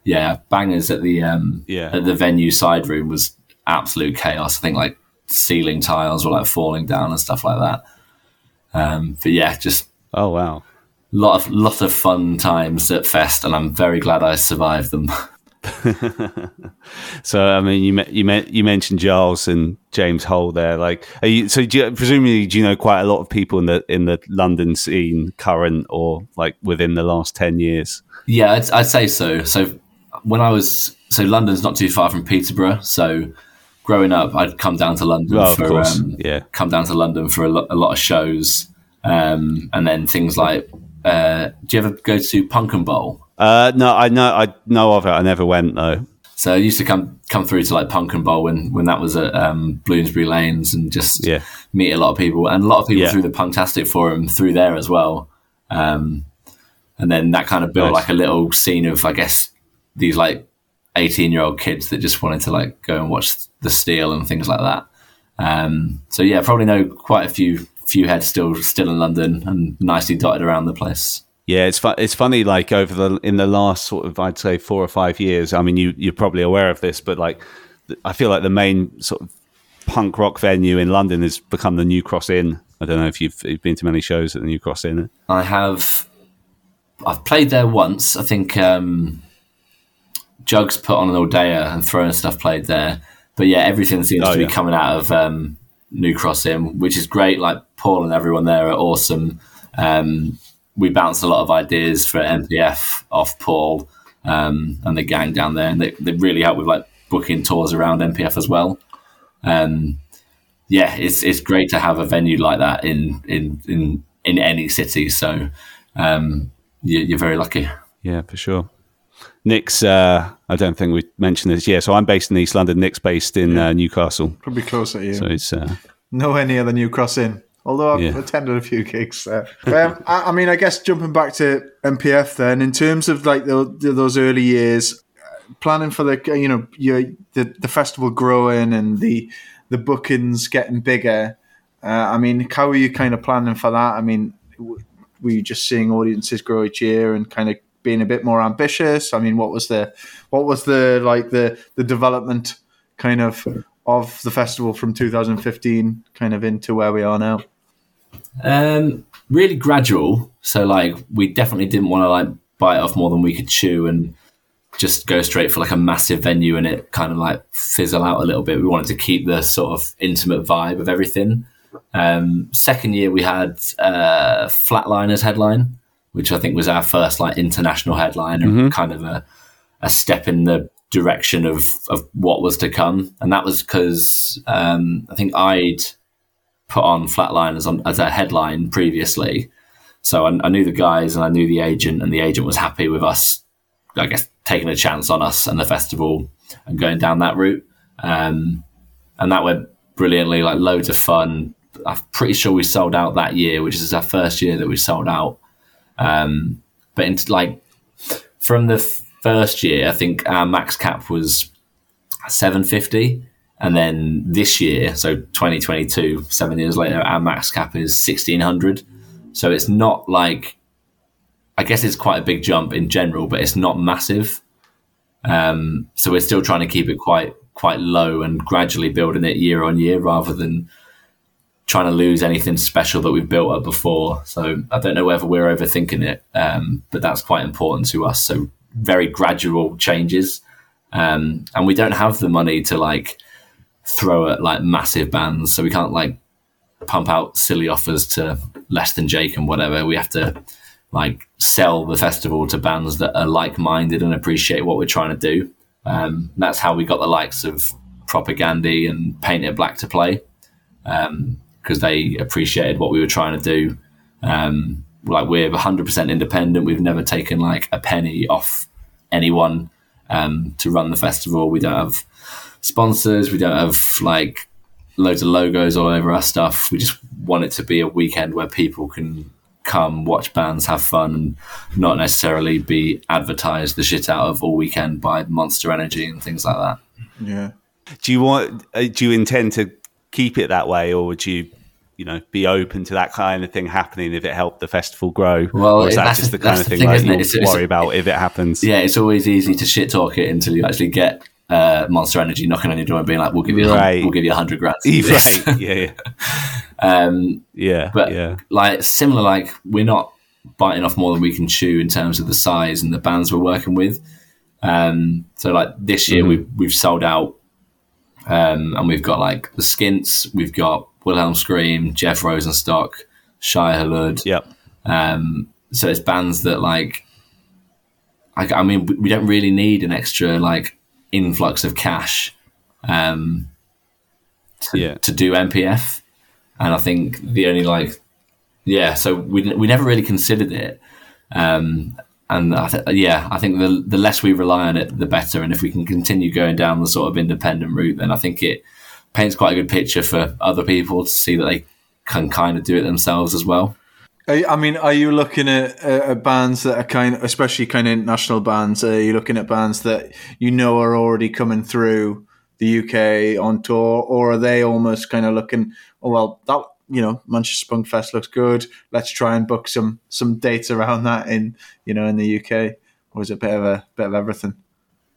yeah, bangers at the um, Yeah. at the venue side room was absolute chaos. I think like ceiling tiles were like falling down and stuff like that. Um, but yeah, just oh wow, lot of lot of fun times at Fest, and I'm very glad I survived them. So I mean, you you you mentioned Giles and James Hole there. Like, are you, so do you, presumably do you know quite a lot of people in the in the London scene, current or like within the last ten years? Yeah, I'd, I'd say so. So when I was so London's not too far from Peterborough, so growing up, I'd come down to London of for course, um, yeah. come down to London for a, lo- a lot of shows, um, and then things like. Uh, do you ever go to Punk and Bowl? Uh, no, I know I know of it. I never went though. So I used to come come through to like Punk and Bowl when when that was at um, Bloomsbury Lanes and just Yeah. meet a lot of people and a lot of people Yeah. through the Punktastic forum through there as well. Um, and then that kind of built Nice. like a little scene of I guess these like eighteen year old kids that just wanted to like go and watch the Steal and things like that. Um, so yeah, probably know quite a few few heads still still in London and nicely dotted around the place. Yeah, it's fu- it's funny. Like over the in the last sort of I'd say four or five years. I mean, you you're probably aware of this, but like th- I feel like the main sort of punk rock venue in London has become the New Cross Inn. I don't know if you've, you've been to many shows at the New Cross Inn. I have. I've played there once. I think um, Jugs put on an Aldea and Throwing Stuff played there. But yeah, everything seems Oh, to be yeah. coming out of um, New Cross Inn, which is great. Like Paul and everyone there are awesome. Um, we bounce a lot of ideas for MPF off Paul um, and the gang down there, and they, they really help with like booking tours around MPF as well. Um, yeah, it's it's great to have a venue like that in in in, in any city. So um, you, you're very lucky. Yeah, for sure. Nick's. Uh, I don't think we mentioned this. Yeah, so I'm based in East London. Nick's based in uh, Newcastle. Probably closer to you. So it's uh, nowhere near the New Cross Inn. Although I've Yeah. attended a few gigs there. um, I, I mean, I guess jumping back to MPF then, in terms of like the, the, those early years, uh, planning for the you know your, the the festival growing and the the bookings getting bigger. Uh, I mean, how are you kind of planning for that? I mean, w- were you just seeing audiences grow each year and kind of being a bit more ambitious? I mean, what was the what was the like the the development kind of of the festival from 2015 kind of into where we are now? Um, really gradual. So like we definitely didn't want to like bite off more than we could chew and just go straight for like a massive venue and it kind of like fizzle out a little bit. We wanted to keep the sort of intimate vibe of everything. Um, second year we had uh, Flatliners headline, which I think was our first like international headline and kind of a, a step in the direction of, of what was to come. And that was because um, I think I'd put on Flatliners on, as a headline previously. So I, I knew the guys and I knew the agent, and the agent was happy with us, I guess, taking a chance on us and the festival and going down that route. Um, and that went brilliantly, like loads of fun. I'm pretty sure we sold out that year, which is our first year that we sold out. Um, but into like from the first year, I think our max cap was 750. And then this year, so 2022, seven years later, our max cap is 1600. So it's not like, I guess it's quite a big jump in general, but it's not massive. Um, so we're still trying to keep it quite quite low and gradually building it year on year rather than trying to lose anything special that we've built up before. So I don't know whether we're overthinking it, um, but that's quite important to us. So very gradual changes, um, and we don't have the money to like throw at like massive bands, so we can't like pump out silly offers to less than Jake and whatever. We have to like sell the festival to bands that are like minded and appreciate what we're trying to do. Um, that's how we got the likes of Propagandhi and Paint It Black to play because they appreciated what we were trying to do. Um, like we're 100% independent. We've never taken like a penny off anyone um, to run the festival. We don't have sponsors. We don't have like loads of logos all over our stuff. We just want it to be a weekend where people can come watch bands, have fun, and not necessarily be advertised the shit out of all weekend by Monster Energy and things like that. Yeah. Do you want? Uh, do you intend to keep it that way, or would you, you know, be open to that kind of thing happening if it helped the festival grow? Well, or is that that's just the- the kind of thing, thing, like isn't it? you It's- it's- worry about if it happens? Yeah, it's always easy to shit talk it until you actually get uh, Monster Energy knocking on your door and being like, "We'll give you, Right. we'll give you a hundred grand." right. Yeah. Yeah. um, Yeah. but yeah. like similar, like we're not biting off more than we can chew in terms of the size and the bands we're working with. Um, so like this year, we've we've sold out, um, and we've got like the Skints, we've got Wilhelm Scream, Jeff Rosenstock, Shai Hulud. Yep. Um, so it's bands that like, I, I mean, we- we don't really need an extra like influx of cash um, to, Yeah. to do MPF, and I think the only like, yeah, so we we never really considered it, um, and I th- yeah, I think the the less we rely on it, the better, and if we can continue going down the sort of independent route, then I think it paints quite a good picture for other people to see that they can kind of do it themselves as well. I mean, are you looking at, bands that are kind, of, especially kind of international bands? Are you looking at bands that you know are already coming through the UK on tour, or are they almost kind of looking? Oh well, that you know, Manchester Punk Fest looks good. Let's try and book some some dates around that in you know in the UK. Or is it a bit of a bit of everything?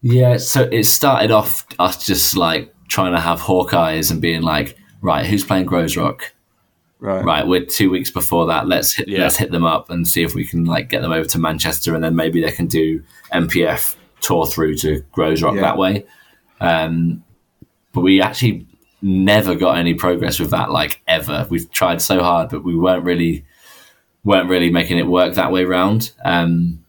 Yeah, so it started off us just like trying to have Hawkeyes and being like, right, who's playing Groezrock? Right. Right, we're two weeks before that. Let's hit, Yeah. let's hit them up and see if we can like get them over to Manchester, and then maybe they can do MPF tour through to Groezrock Yeah. that way. Um, but we actually never got any progress with that, like ever. We've tried so hard, but we weren't really weren't really making it work that way round. Um,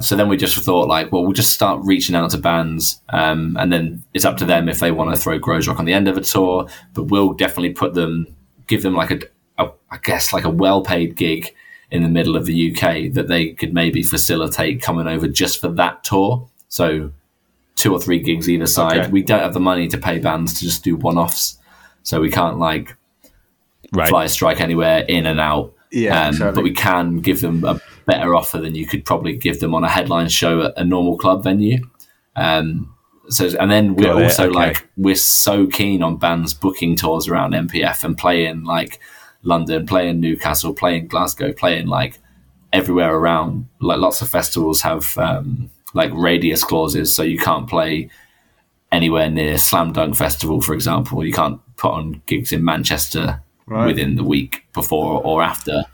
so then we just thought like, well, we'll just start reaching out to bands, um, and then it's up to them if they want to throw Groezrock on the end of a tour. But we'll definitely put them, give them like a, a I guess like a well-paid gig in the middle of the UK that they could maybe facilitate coming over just for that tour. So two or three gigs either side. Okay. We don't have the money to pay bands to just do one-offs, so we can't like Right. fly a strike anywhere in and out. Yeah, Um, exactly. But we can give them a better offer than you could probably give them on a headline show at a normal club venue. Um, so, and then we're Got also okay. like we're so keen on bands booking tours around MPF and playing like London, playing Newcastle, playing Glasgow, playing like everywhere around. Like lots of festivals have um, like radius clauses, so you can't play anywhere near Slam Dunk Festival, for example. You can't put on gigs in Manchester Right. within the week before or after.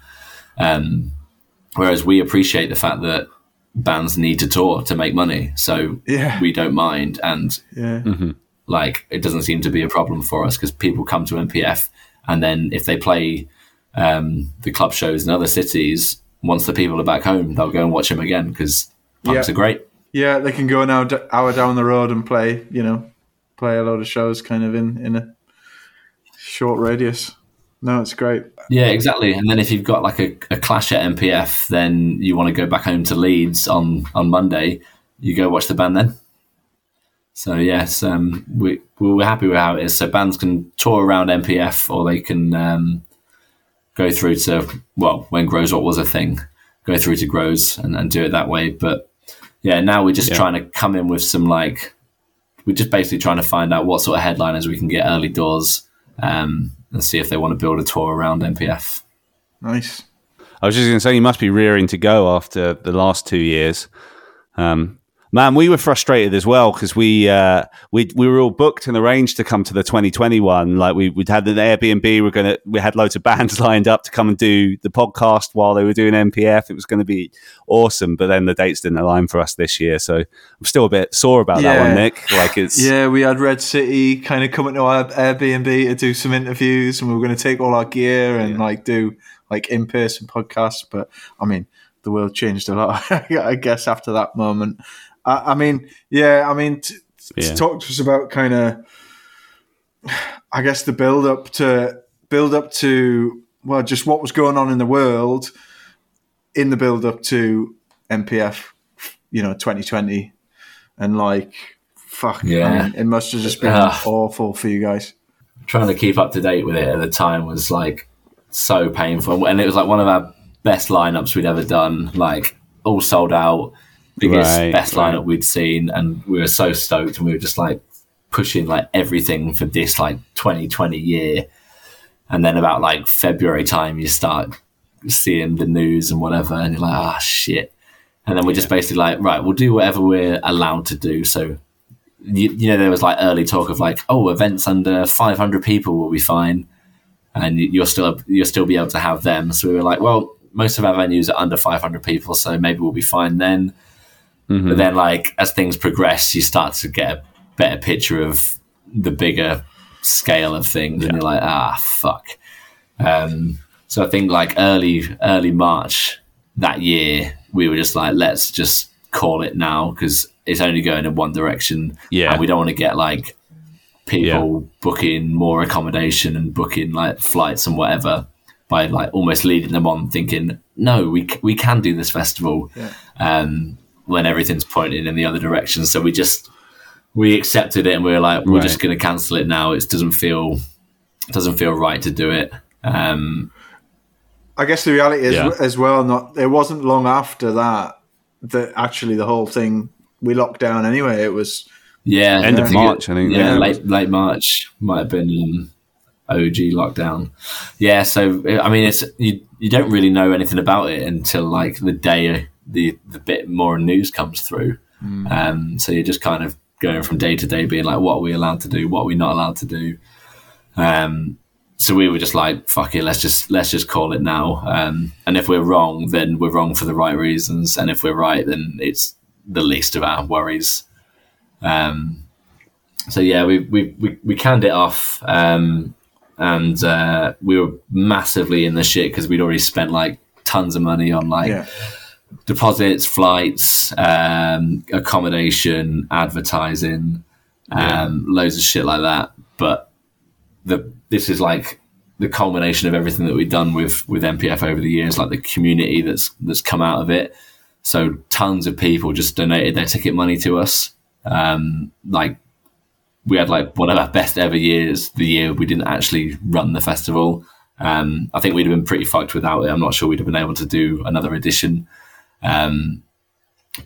Um, whereas we appreciate the fact that bands need to tour to make money, so Yeah. we don't mind, and Yeah. like it doesn't seem to be a problem for us because people come to MPF, and then if they play um, the club shows in other cities, once the people are back home, they'll go and watch them again because punks Yeah. are great. Yeah, they can go an hour, hour down the road and play, you know, play a load of shows kind of in, in a short radius. No, it's great. Yeah, exactly. And then if you've got like a, a clash at MPF, then you want to go back home to Leeds on, on Monday, you go watch the band then. So yes, um, we we're happy with how it is. So bands can tour around MPF, or they can um, go through to well, when Grows What was a thing, go through to Groez and, and do it that way. But yeah, now we're just Yeah. trying to come in with some like we're just basically trying to find out what sort of headliners we can get early doors um, and see if they want to build a tour around MPF. Nice. I was just going to say, you must be rearing to go after the last two years. Um, man, we were frustrated as well because we uh, we we were all booked and arranged to come to the 2021. Like we we'd had an Airbnb. We're gonna we had loads of bands lined up to come and do the podcast while they were doing MPF. It was going to be awesome, but then the dates didn't align for us this year. So I'm still a bit sore about that one, Nick. Like it's Yeah, we had Red City kind of coming to our Airbnb to do some interviews, and we were going to take all our gear and like do like in person podcasts. But I mean, the world changed a lot, I guess, after that moment. I, I mean, yeah, I mean, t- t- Yeah. talk to us about kind of, I guess, the build up to build up to well, just what was going on in the world in the build up to MPF, you know, 2020, and like, fuck, I Yeah. mean, it must have just been Ugh. awful for you guys. trying to keep up to date with it at the time was like so painful and it was like one of our best lineups we'd ever done like all sold out biggest Right, best right. lineup we'd seen and we were so stoked and we were just like pushing like everything for this like 2020 year. And then about like february time you start seeing the news and whatever and you're like ah shit. And then we're just basically like right we'll do whatever we're allowed to do. So you, you know there was like early talk of like oh events under 500 people will be fine and you- you'll still you'll still be able to have them. So we were like well most of our venues are under 500 people so maybe we'll be fine then Mm-hmm. but then like as things progress you start to get a better picture of the bigger scale of things and you're like ah fuck um, so I think like early early March that year, we were just like, let's just call it now because it's only going in one direction. Yeah. and we don't want to get like people booking more accommodation and booking like flights and whatever by like almost leading them on, thinking, no, we c- we can do this festival. Um, when everything's pointing in the other direction, so we just we accepted it and we were like, we're Right. just going to cancel it now. It doesn't feel it doesn't feel right to do it. Um, I guess the reality is Yeah. as well. Not it wasn't long after that that actually the whole thing we locked down anyway. It was yeah, End of think March, I think, Yeah, yeah. late late March might have been um, OG lockdown. Yeah, so I mean, it's you you don't really know anything about it until like the day the the bit more news comes through. Um, so you're just kind of going from day to day, being like, what are we allowed to do? What are we not allowed to do? Um, so we were just like, fuck it, let's just let's just call it now. Um, and if we're wrong, then we're wrong for the right reasons, and if we're right, then it's the least of our worries. Um, so yeah, we we we, we canned it off, um, and uh, we were massively in the shit because we'd already spent like tons of money on like yeah, deposits, flights, um, accommodation, advertising, um, loads of shit like that. But the this is like the culmination of everything that we've done with with MPF over the years, like the community that's that's come out of it. So tons of people just donated their ticket money to us. Um, like we had like one of our best ever years the year we didn't actually run the festival. Um, I think we'd have been pretty fucked without it. I'm not sure we'd have been able to do another edition. Um,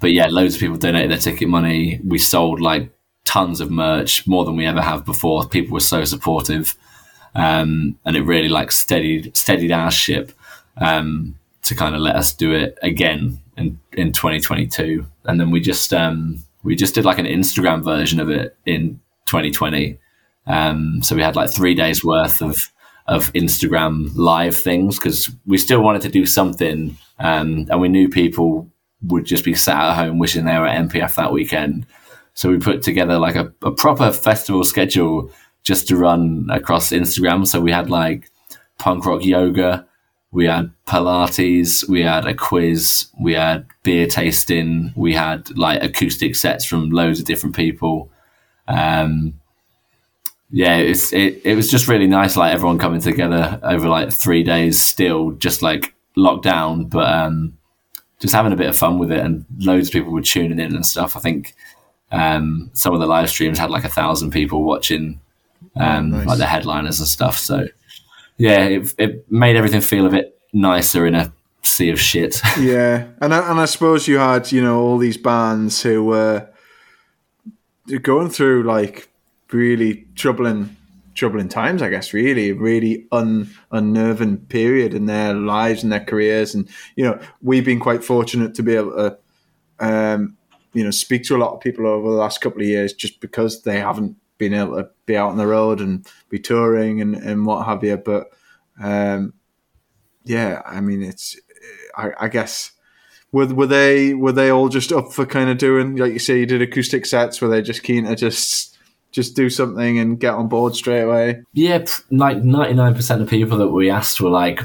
but yeah, loads of people donated their ticket money. We sold like tons of merch, more than we ever have before. People were so supportive, um, and it really like steadied steadied our ship um, to kind of let us do it again in in 2022. And then we just um, we just did like an Instagram version of it in 2020. Um, so we had like three days worth of of Instagram live things because we still wanted to do something, um, and we knew people would just be sat at home wishing they were at MPF that weekend. So we put together like a, a proper festival schedule just to run across Instagram. So we had like punk rock yoga, we had Pilates, we had a quiz, we had beer tasting, we had like acoustic sets from loads of different people. Um, yeah, it's it, it was just really nice, like everyone coming together over like three days, still just like locked down, but um, just having a bit of fun with it, and loads of people were tuning in and stuff. I think um, some of the live streams had like a thousand people watching, um, oh, nice. like the headliners and stuff. So yeah, it, it made everything feel a bit nicer in a sea of shit. yeah, and I, and I suppose you had you know all these bands who were going through like really troubling troubling times, I guess, really, really un, unnerving period in their lives and their careers. And, you know, we've been quite fortunate to be able to, um, you know, speak to a lot of people over the last couple of years just because they haven't been able to be out on the road and be touring and, and what have you. But, um, yeah, I mean, it's, I, I guess, were, were they were they all just up for kind of doing like you say you did acoustic sets were they just keen to just just do something and get on board straight away? Yeah, like 99% of people that we asked were like,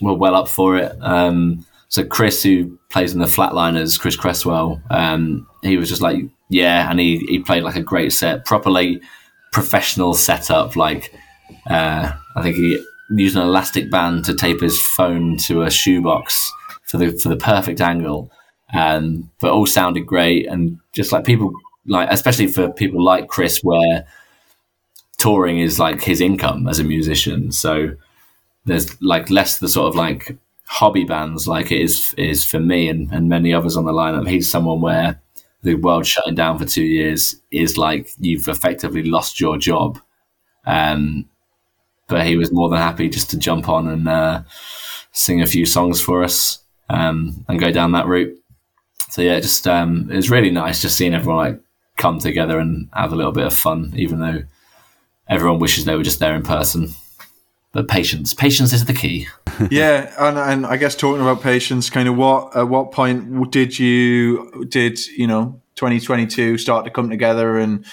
were well up for it. Um, so Chris, who plays in the Flatliners, Chris Cresswell, um, he was just like, yeah, and he, he played like a great set, properly professional setup. Like, uh, I think he used an elastic band to tape his phone to a shoebox for the for the perfect angle, um, but all sounded great and just like people like especially for people like Chris, where touring is like his income as a musician. So there's like less the sort of like hobby bands like it is is for me and, and many others on the lineup. He's someone where the world shutting down for two years is like you've effectively lost your job. Um, but he was more than happy just to jump on and uh, sing a few songs for us um, and go down that route. So yeah, just um, it was really nice just seeing everyone like come together and have a little bit of fun, even though everyone wishes they were just there in person. But patience, patience is the key. yeah, and, and I guess talking about patience, kind of what at what point did you did you know 2022 start to come together, and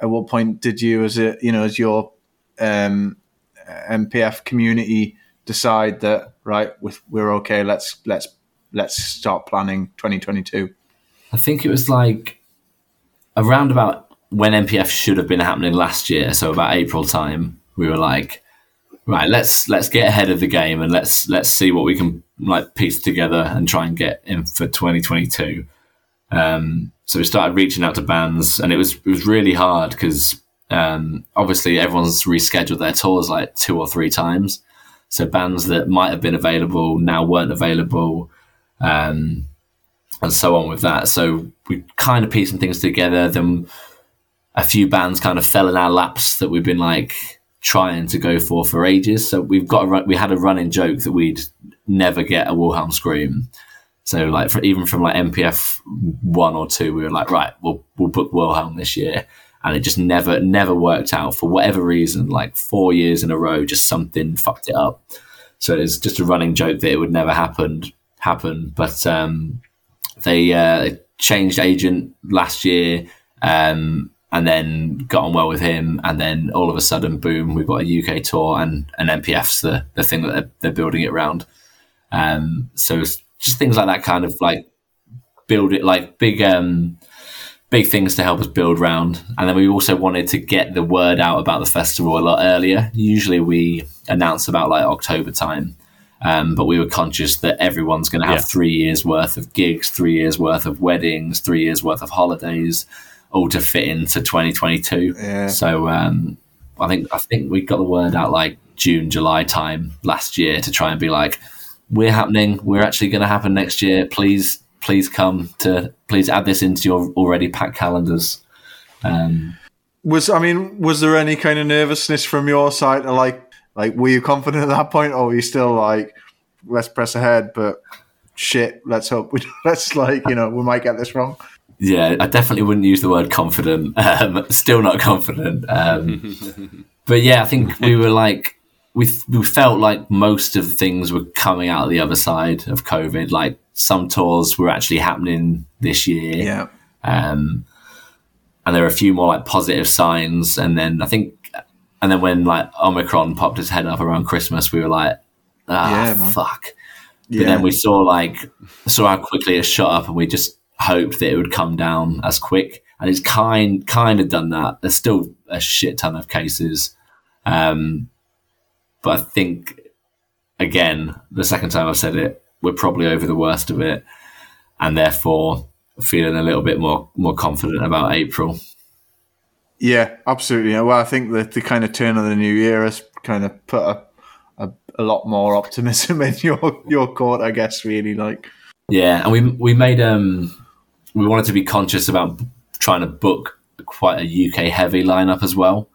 at what point did you, as a you know, as your um, MPF community, decide that right, with we're okay, let's let's let's start planning 2022. I think it was like around about when MPF should have been happening last year, so about April time, we were like, right, let's let's get ahead of the game and let's let's see what we can like piece together and try and get in for 2022. Um, so we started reaching out to bands, and it was it was really hard because um, obviously everyone's rescheduled their tours like two or three times. So bands that might have been available now weren't available. Um, and so on with that. So we kind of piecing things together. Then a few bands kind of fell in our laps that we've been like trying to go for for ages. So we've got a, we had a running joke that we'd never get a Wilhelm scream. So like for even from like MPF one or two, we were like, right, we'll we'll book Wilhelm this year, and it just never never worked out for whatever reason. Like four years in a row, just something fucked it up. So it's just a running joke that it would never happen happen. But um, they uh, changed agent last year um, and then got on well with him. And then all of a sudden, boom, we've got a UK tour and an MPF's the, the thing that they're, they're building it around. Um, so just things like that kind of like build it like big, um, big things to help us build round. And then we also wanted to get the word out about the festival a lot earlier. Usually we announce about like October time. Um, but we were conscious that everyone's going to have yeah. three years worth of gigs, three years worth of weddings, three years worth of holidays, all to fit into 2022. Yeah. So um, I think I think we got the word out like June, July time last year to try and be like, we're happening. We're actually going to happen next year. Please, please come to. Please add this into your already packed calendars. Um, Was I mean, was there any kind of nervousness from your side? To like, like, were you confident at that point, or were you still like, let's press ahead, but shit, let's hope we let's like, you know, we might get this wrong. yeah, I definitely wouldn't use the word confident. Um, still not confident. Um, but yeah, I think we were like we we felt like most of the things were coming out of the other side of COVID. Like some tours were actually happening this year. Yeah, um, and there were a few more like positive signs. And then I think, and then when like Omicron popped its head up around Christmas, we were like, ah, Yeah, fuck. But yeah, then we saw like saw how quickly it shot up, and we just hoped that it would come down as quick. And it's kind kind of done that. There's still a shit ton of cases, um, but I think again the second time I've said it, we're probably over the worst of it, and therefore feeling a little bit more more confident about April. Yeah, absolutely. Well, I think that the kind of turn of the new year has kind of put a, a, a lot more optimism in your your court, I guess. Really, like, Yeah, and we we made um we wanted to be conscious about trying to book quite a UK heavy lineup as well.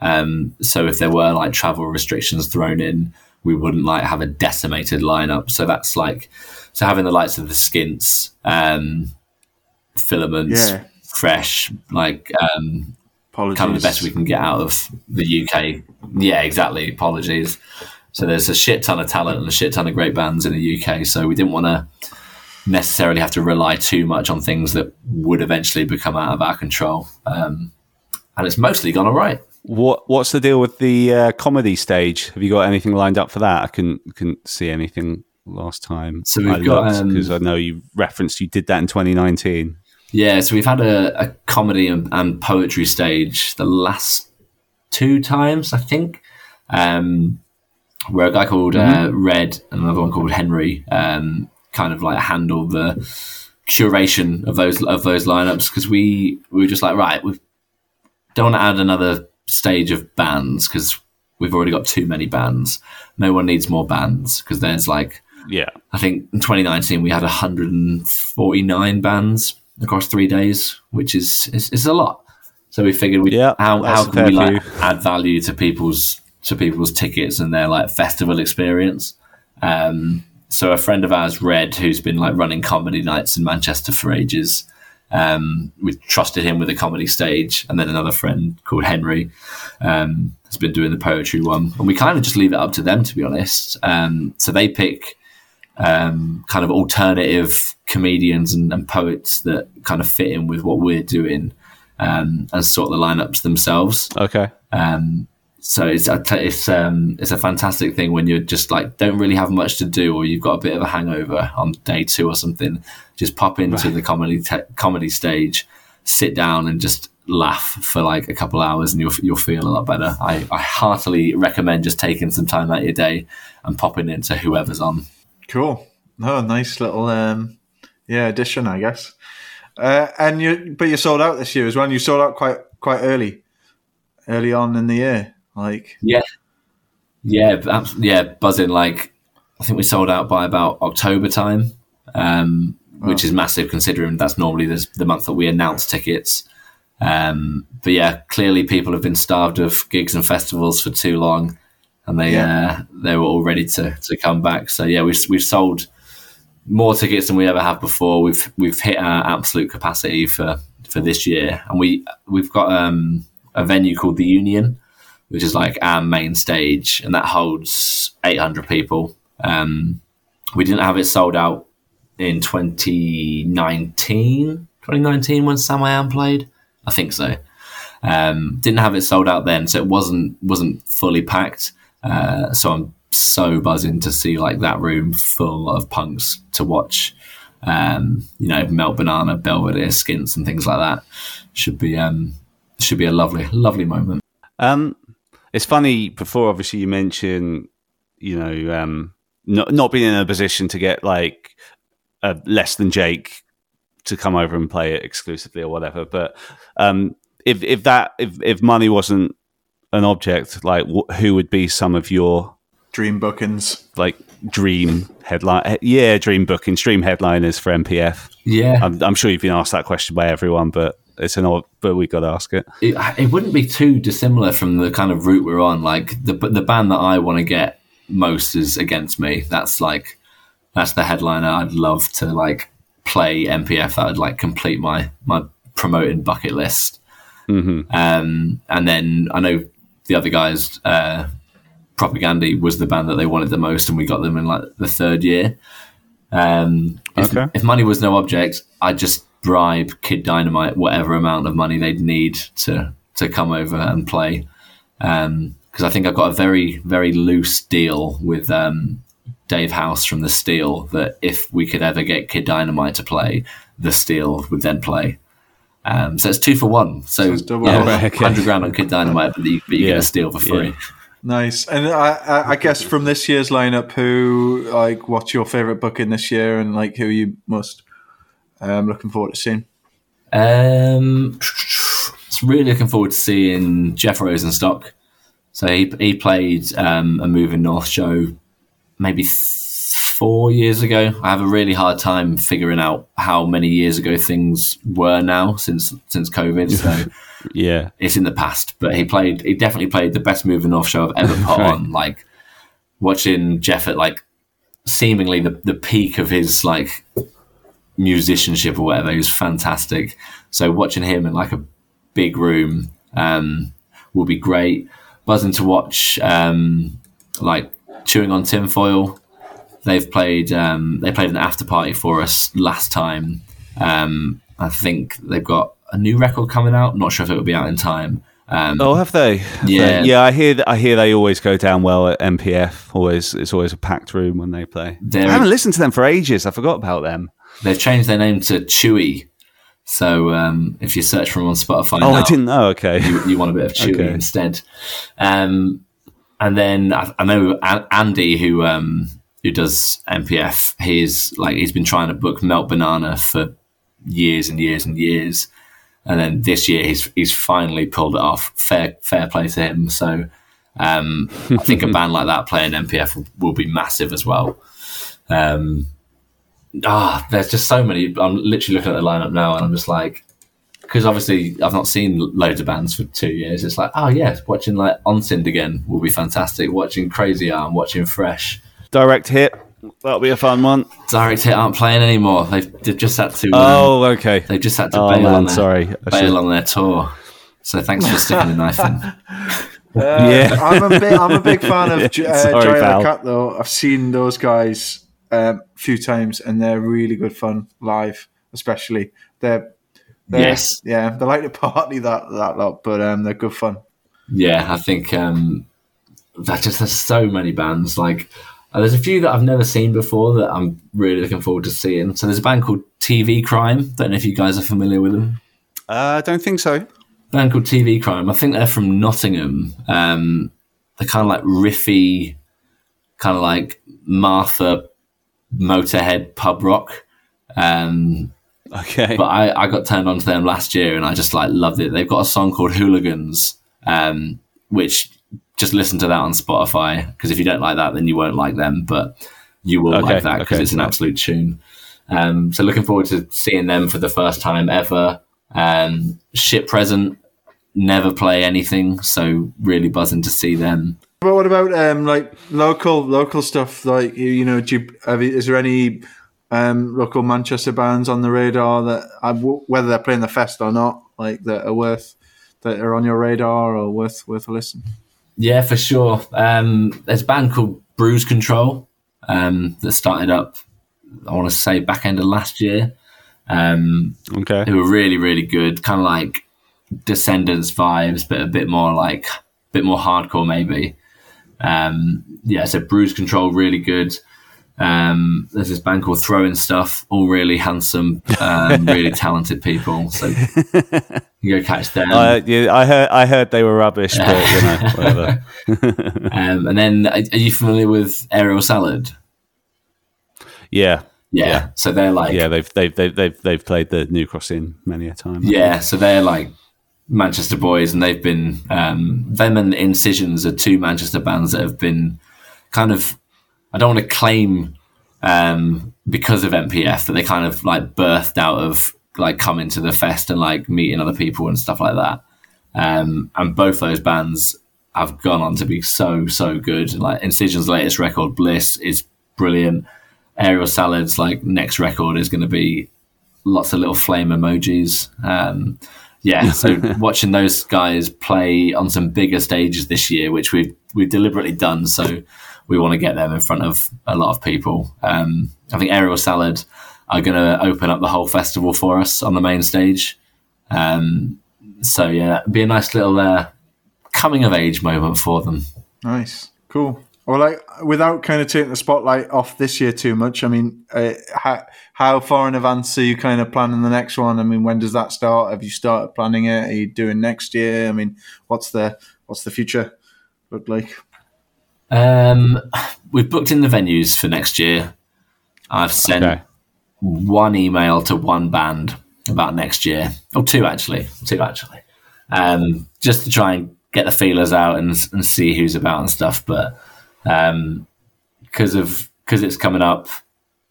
Um, so if there were like travel restrictions thrown in, we wouldn't like have a decimated lineup. So that's like so having the likes of the skints, um, filaments, Yeah. fresh, like um, apologies. kind of the best we can get out of the UK. Yeah, exactly. Apologies. So there's a shit ton of talent and a shit ton of great bands in the UK. So we didn't want to necessarily have to rely too much on things that would eventually become out of our control. Um, and it's mostly gone all right. What What's the deal with the uh, comedy stage? Have you got anything lined up for that? I couldn't couldn't see anything last time. So we've got, um, because I know you referenced you did that in 2019. Yeah, so we've had a, a comedy and, and poetry stage the last two times, I think, um, where a guy called uh, Red and another one called Henry um, kind of like handled the curation of those of those lineups because we we were just like right, we don't want to add another stage of bands because we've already got too many bands. No one needs more bands because there's like Yeah, I think in 2019 we had 149 bands across three days, which is is, is a lot. So we figured we Yeah, how how can we like add value to people's to people's tickets and their like festival experience. Um, so a friend of ours, Red, who's been like running comedy nights in Manchester for ages, um, we trusted him with a comedy stage, and then another friend called Henry um, has been doing the poetry one, and we kind of just leave it up to them to be honest. Um, so they pick um, kind of alternative comedians and, and poets that kind of fit in with what we're doing um, and sort the lineups themselves. okay. Um, so it's a, it's um, it's a fantastic thing when you're just like don't really have much to do or you've got a bit of a hangover on day two or something. Just pop into the comedy te- comedy stage, sit down and just laugh for like a couple hours and you'll you'll feel a lot better. I, I heartily recommend just taking some time out of your day and popping into whoever's on. Cool. No, nice little um, yeah addition, I guess. Uh, and you, but you sold out this year as well. And you sold out quite quite early, early on in the year. Like Yeah, yeah, yeah, buzzing. Like I think we sold out by about October time, um, which is massive considering that's normally the, the month that we announce tickets. Um, but yeah, clearly people have been starved of gigs and festivals for too long, and they Yeah. uh, they were all ready to to come back. So yeah, we've we've sold more tickets than we ever have before. We've we've hit our absolute capacity for for this year, and we we've got um, a venue called the Union, which is like our main stage, and that holds 800 people. Um, we didn't have it sold out in 2019, 2019 when Samiam played. I think so. Um, didn't have it sold out then, so it wasn't wasn't fully packed. Uh, so I'm so buzzing to see like that room full of punks to watch. Um, you know, Melt Banana, Belvedere, Skints, and things like that. Should be um, should be a lovely, lovely moment. Um, it's funny. Before, obviously, you mentioned, you know, um, not not being in a position to get like a less than Jake to come over and play it exclusively or whatever. But um, if if that if if money wasn't an object, like wh- who would be some of your Dream bookings. like dream headline? Yeah, dream bookings, dream headliners for MPF. Yeah, I'm, I'm sure you've been asked that question by everyone, but it's an odd. But we got to ask it. it, it wouldn't be too dissimilar from the kind of route we're on. Like the the band that I want to get most is Against Me. That's like that's the headliner. I'd love to like play MPF. That would like complete my my promoting bucket list. Um, and then I know the other guys. Uh, Propagandhi was the band that they wanted the most, and we got them in like the third year. Um, if, Okay. if money was no object, I'd just bribe Kid Dynamite whatever amount of money they'd need to to come over and play. Because I think I've got a very very loose deal with um, Dave House from the Steal that if we could ever get Kid Dynamite to play, the Steal would then play. Um, so it's two for one. So it's double. yeah, okay. hundred grand on Kid Dynamite, but you, but you get Yeah. a Steal for free. Yeah. Nice. And I, I, I guess from this year's lineup, who like what's your favorite booking this year, and like who you most um, looking forward to seeing? Um, it's really looking forward to seeing Jeff Rosenstock. So he he played um, a Moving North show maybe th- four years ago. I have a really hard time figuring out how many years ago things were now since since COVID. So Yeah, it's in the past. But he played. He definitely played the best Moving North show I've ever put Right. on. Like watching Jeff at like seemingly the the peak of his like musicianship or whatever. He was fantastic. So watching him in like a big room um, will be great. Buzzing to watch um, like chewing on tinfoil. They've played um, they played an after party for us last time. Um, I think they've got a new record coming out. Not sure if it will be out in time. Um, Oh, have they? Have Yeah. they? yeah. I hear. that- I hear they always go down well at MPF. Always, it's always a packed room when they play. I haven't listened to them for ages. I forgot about them. They've changed their name to Chewy. So um, if you search for them on Spotify, Oh, I didn't know. Okay. you, you want a bit of Chewy Okay. instead. Um, and then I, I know Andy, who um, who does MPF, he's like he's been trying to book Melt Banana for years and years and years, and then this year he's he's finally pulled it off. Fair fair play to him. So um, I think a band like that playing MPF will, will be massive as well. Um, ah, there's just so many. I'm literally looking at the lineup now, and I'm just like, because obviously I've not seen loads of bands for two years. It's like, oh yes, watching like Onsind again will be fantastic. Watching Crazy Arm, watching Fresh. Direct hit. That'll be a fun one. Direct Hit aren't playing anymore. They've, they've just had to. um, Oh, okay. they've just had to Oh bail man, on their, sorry. I bail should- on their tour. So thanks for sticking the knife in. Yeah. I'm a big, I'm a big fan of J- uh, Sorry, Joy pal. the Cat, though. I've seen those guys um, a few times, and they're really good fun live, especially. They're, they're Yes. yeah, they like to party that that lot, but um, they're good fun. Yeah, I think um, that just there's so many bands. Like uh, there's a few that I've never seen before that I'm really looking forward to seeing. So there's a band called TV Crime. Don't know if you guys are familiar with them. Uh, I don't think so. band called TV Crime. I think they're from Nottingham. Um, they're kind of like riffy, kind of like Martha Motorhead pub rock. Um, Okay. but I, I got turned on to them last year and I just like loved it. They've got a song called Hooligans, um, which just listen to that on Spotify because if you don't like that, then you won't like them, but you will Okay, like that because okay, it's an absolute tune. Um, so looking forward to seeing them for the first time ever. Um, shit present, never play anything, so really buzzing to see them. But what about um, like local local stuff? Like you, you know, do you, have is there any um, local Manchester bands on the radar that uh, whether they're playing the fest or not, like that are worth that are on your radar or worth worth a listen? Yeah, for sure. Um, there's a band called Bruise Control um, that started up, I want to say, back end of last year. Um, okay. they were really, really good, kind of like Descendents vibes, but a bit more like, a bit more hardcore maybe. Um, yeah, so Bruise Control, really good. Um, there's this band called Throwing Stuff, all really handsome, um, really talented people. So you go catch them. Uh, yeah, I heard. I heard they were rubbish, but you know, whatever. um, and then, are you familiar with Aerial Salad? Yeah, Yeah. Yeah. So they're like, yeah. yeah. They've they've they've they've, they've played the New Cross Inn many a time. Yeah, so they're like Manchester boys, and they've been um, them and Incisions are two Manchester bands that have been kind of. I don't want to claim um, because of MPF that they kind of like birthed out of like coming to the fest and like meeting other people and stuff like that. Um, and both those bands have gone on to be so so good. Like Incision's latest record, Bliss, is brilliant. Aerial Salad's like next record is going to be lots of little flame emojis. Um, yeah, so watching those guys play on some bigger stages this year, which we've we've deliberately done, so we want to get them in front of a lot of people. Um, I think Aerial Salad are going to open up the whole festival for us on the main stage. Um, so yeah, be a nice little uh, coming of age moment for them. Nice, cool. Well, like without kind of taking the spotlight off this year too much. I mean, uh, how how far in advance are you kind of planning the next one? I mean, when does that start? Have you started planning it? Are you doing next year? I mean, what's the what's the future look like? Um, we've booked in the venues for next year. I've sent Okay. one email to one band about next year, or two actually, two actually, um, just to try and get the feelers out and, and see who's about and stuff. But because of because it's coming up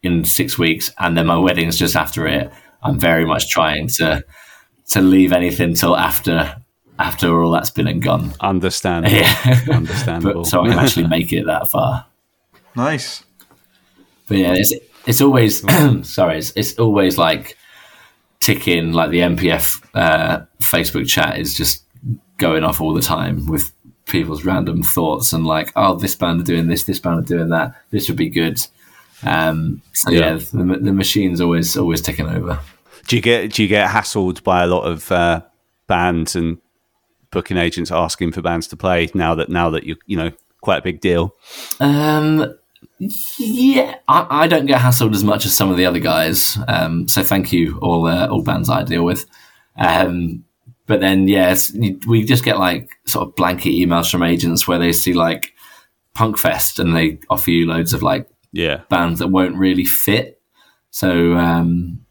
in six weeks, and then my wedding's just after it, I'm very much trying to to leave anything till after after all that's been and gone. Understandable. Yeah, Understandable. but, so I can actually make it that far. Nice. But yeah, it's it's always sorry, it's, it's always like ticking. Like the MPF uh, Facebook chat is just going off all the time with people's random thoughts and like, oh, this band are doing this, this band are doing that. This would be good. Um, so yeah, Yeah. the, the machine's always always ticking over. Do you get do you get hassled by a lot of uh, bands and booking agents asking for bands to play now that now that you you know quite a big deal? Um, yeah, I, I don't get hassled as much as some of the other guys. Um, so thank you, all uh, all bands I deal with. Um, but then, yes, you- we just get like sort of blanket emails from agents where they see like Punk Fest and they offer you loads of like Yeah. bands that won't really fit. So um,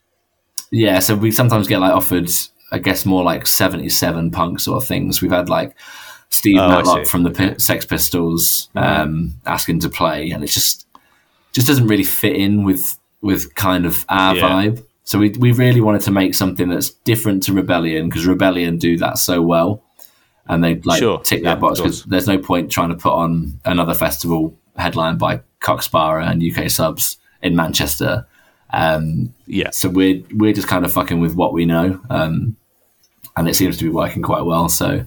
yeah, so we sometimes get like offered, I guess, more like seventy-seven punk sort of things. We've had like Steve Oh, Matlock from the P- Sex Pistols um, asking to play, and it just just doesn't really fit in with with kind of our Yeah. vibe. So we we really wanted to make something that's different to Rebellion because Rebellion do that so well, and they like Sure. tick Yeah, that box because there's no point trying to put on another festival headlined by Cock Sparrer and UK subs in Manchester. Um, Yeah. so we're we're just kind of fucking with what we know, um, and it seems to be working quite well. So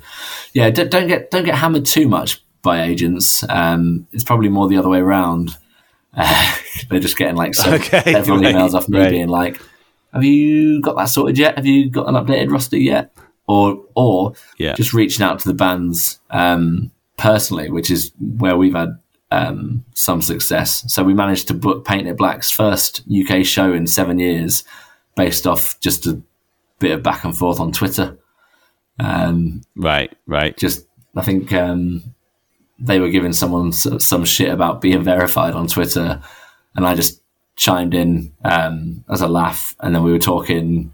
yeah, don't, don't get don't get hammered too much by agents. Um, it's probably more the other way around. Uh, they're just getting like so, Okay, several right, emails off me right. being like, "Have you got that sorted yet? Have you got an updated roster yet?" Or or Yeah. just reaching out to the bands um, personally, which is where we've had um, some success. So we managed to book Paint It Black's first UK show in seven years, based off just a bit of back and forth on Twitter. Um, Right. Right. just I think um, they were giving someone some shit about being verified on Twitter, and I just chimed in um, as a laugh, and then we were talking,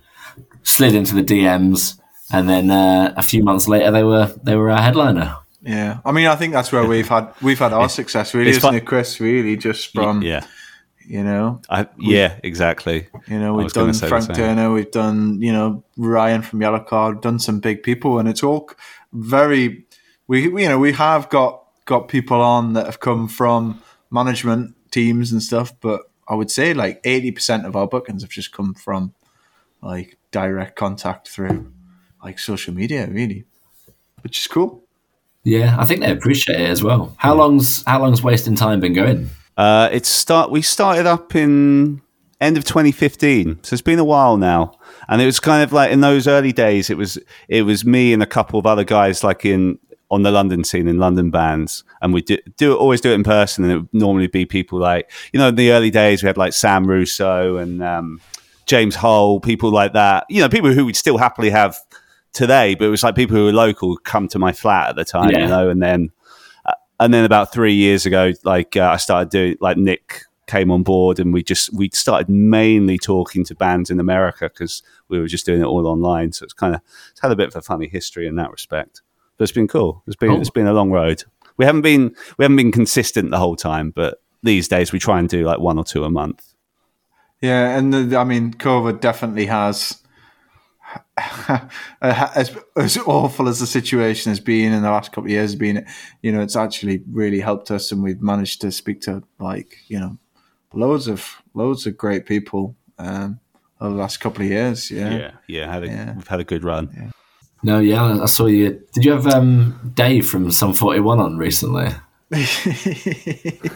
slid into the DMs, and then uh, a few months later they were they were our headliner. Yeah, I mean, I think that's where we've had we've had our success, really, it's isn't fun- it, Chris? Really, just from yeah. You know, I, yeah. Exactly. you know, we've done Frank. Turner, we've done you know Ryan from Yellowcard, done some big people, and it's all very we you know we have got got people on that have come from management teams and stuff, but I would say like eighty percent of our bookings have just come from like direct contact through like social media, really, which is cool. Yeah, I think they appreciate it as well. How long's how long's wasting time been going? Uh, it's start. We started up in end of 2015, so it's been a while now. And it was kind of like in those early days, it was it was me and a couple of other guys, like in on the London scene in London bands, and we do, do always do it in person. And it would normally be people like you know in the early days we had like Sam Russo and um, James Hull, people like that. You know, people who we'd still happily have today, but it was like people who were local come to my flat at the time, Yeah. you know, and then and then about three years ago, like uh, I started doing like Nick came on board, and we just we started mainly talking to bands in America because we were just doing it all online. So it's kind of it's had a bit of a funny history in that respect. But it's been cool. It's been Cool. it's been a long road. We haven't been we haven't been consistent the whole time, but these days we try and do like one or two a month. Yeah, and the, I mean, COVID definitely has, as as awful as the situation has been in the last couple of years, has been, you know, it's actually really helped us, and we've managed to speak to like you know, loads of loads of great people um, over the last couple of years. Yeah, Yeah, yeah, had a, Yeah. we've had a good run. No, yeah, I saw you. Did you have um, Dave from Sum Forty One on recently?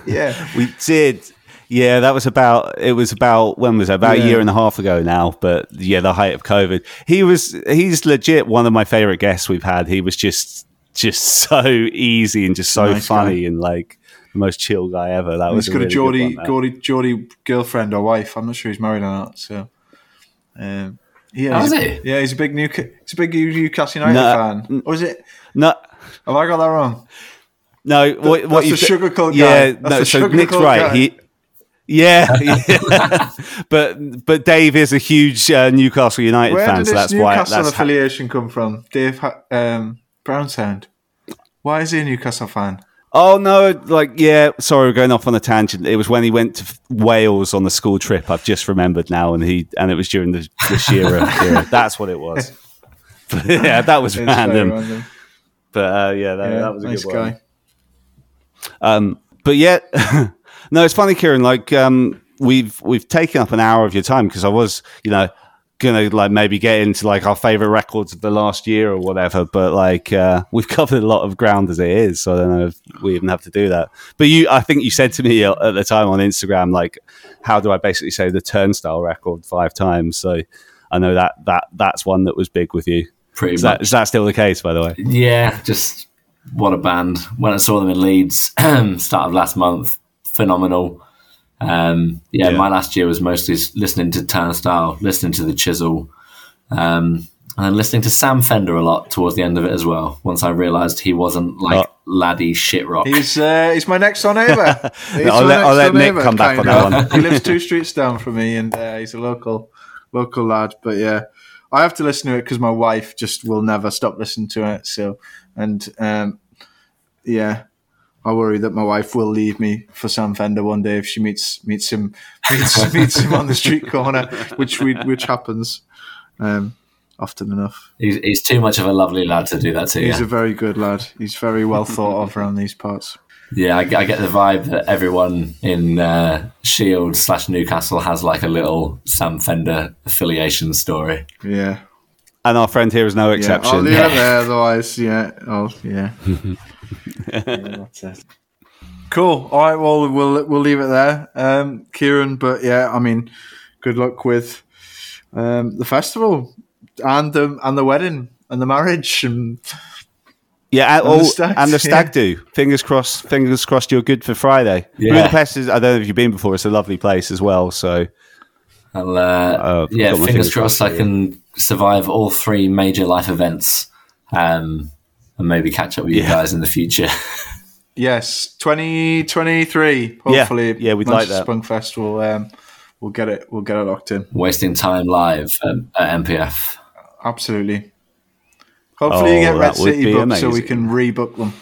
yeah. We did. Yeah, that was about. It was about when was it? About Yeah. a year and a half ago now. But yeah, the height of COVID. He was. He's legit one of my favorite guests we've had. He was just just so easy and just so Nice funny and like the most chill guy ever. That was He's got a really good Geordie, one. Geordie, Geordie girlfriend or wife. I'm not sure he's married or not. So, um, yeah, he's is a- he? Yeah, he's a big new, he's a big Newcastle United No. fan. Or is it? No, Have I got that wrong? no. What, what that's you the sugarcoat guy. Yeah, That's no. the So Nick's right. guy. He. Yeah, yeah. but but Dave is a huge uh, Newcastle United Where fan, did so this that's why Newcastle that's ha- affiliation come from? Dave Ha- um, Brownsound. Why is he a Newcastle fan? Oh no! Like, yeah. Sorry, we're going off on a tangent. It was when he went to Wales on the school trip. I've just remembered now, and he and it was during the, the Shearer era. That's what it was. But, yeah, that was random. random. But uh, yeah, that, Yeah, that was a nice good guy. one. Um, but yeah, no, it's funny, Kieran. Like, um, we've we've taken up an hour of your time because I was, you know, gonna like maybe get into like our favorite records of the last year or whatever. But like, uh, we've covered a lot of ground as it is, so I don't know if we even have to do that. But you, I think you said to me at the time on Instagram, like, how do I basically say the Turnstile record five times? So I know that that that's one that was big with you. Pretty Is much. that, is that still the case, by the way? Yeah, just what a band. When I saw them in Leeds, start of last month, phenomenal. Um, yeah, Yeah. my last year was mostly listening to Turnstile, listening to the Chisel, um, and then listening to Sam Fender a lot towards the end of it as well. Once I realised he wasn't like Oh. laddie shit rock. He's uh, he's my next door neighbour. He's I'll let- I'll let Nick come back on that of. he lives two streets down from me, and uh, he's a local local lad. But yeah, I have to listen to it because my wife just will never stop listening to it. So, and um, yeah, I worry that my wife will leave me for Sam Fender one day if she meets meets him meets, meets him on the street corner, which we which happens um, often enough. He's, he's too much of a lovely lad to do that to He's you. a very good lad. He's very well thought of around these parts. Yeah, I, I get the vibe that everyone in uh, Shield slash Newcastle has like a little Sam Fender affiliation story. Yeah. And our friend here is no Yeah, exception. I'll leave it there. Otherwise, yeah, oh yeah. Yeah, that's it. Cool. All right. Well, we'll we'll leave it there, um, Kieran. But yeah, I mean, good luck with um, the festival and the and the wedding and the marriage and Yeah, and, And the oh, stag, and the yeah. stag do. Fingers crossed. Fingers crossed. You're good for Friday. Yeah. Budapest is. I don't know if you've been before. It's a lovely place as well. So I'll, uh, Oh, yeah, fingers fingers crossed crossed I can survive all three major life events um, and maybe catch up with you Yeah. guys in the future. yes, twenty twenty three. Hopefully, yeah, we'd like Manchester that. Spunk Fest will um, we'll get it. We'll get it locked in. Wasting time live at, at MPF. Absolutely. Hopefully, you Oh, get Red City be booked so we amazing. can rebook them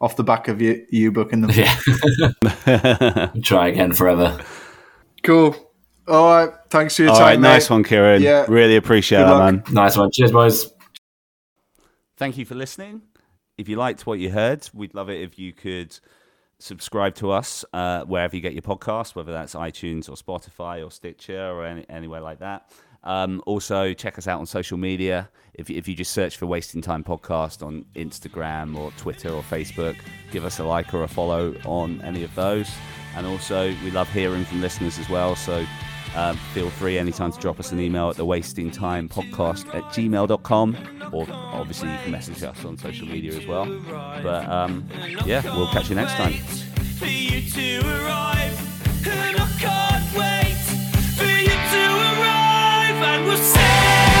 off the back of you, you booking them. Yeah. Try again forever. Cool. All right. Thanks for your all time, right, nice one, Kieran. Yeah. Really appreciate Good that, luck. man. Nice one. Cheers, boys. Thank you for listening. If you liked what you heard, we'd love it if you could subscribe to us uh, wherever you get your podcast, whether that's iTunes or Spotify or Stitcher or any, anywhere like that. Um, also, check us out on social media. If, if you just search for Wasting Time Podcast on Instagram or Twitter or Facebook, give us a like or a follow on any of those. And also, we love hearing from listeners as well. So um, feel free anytime to drop us an email at the wasting time podcast at gmail.com or obviously you can message us on social media as well. But um, yeah we'll catch you next time. And we'll say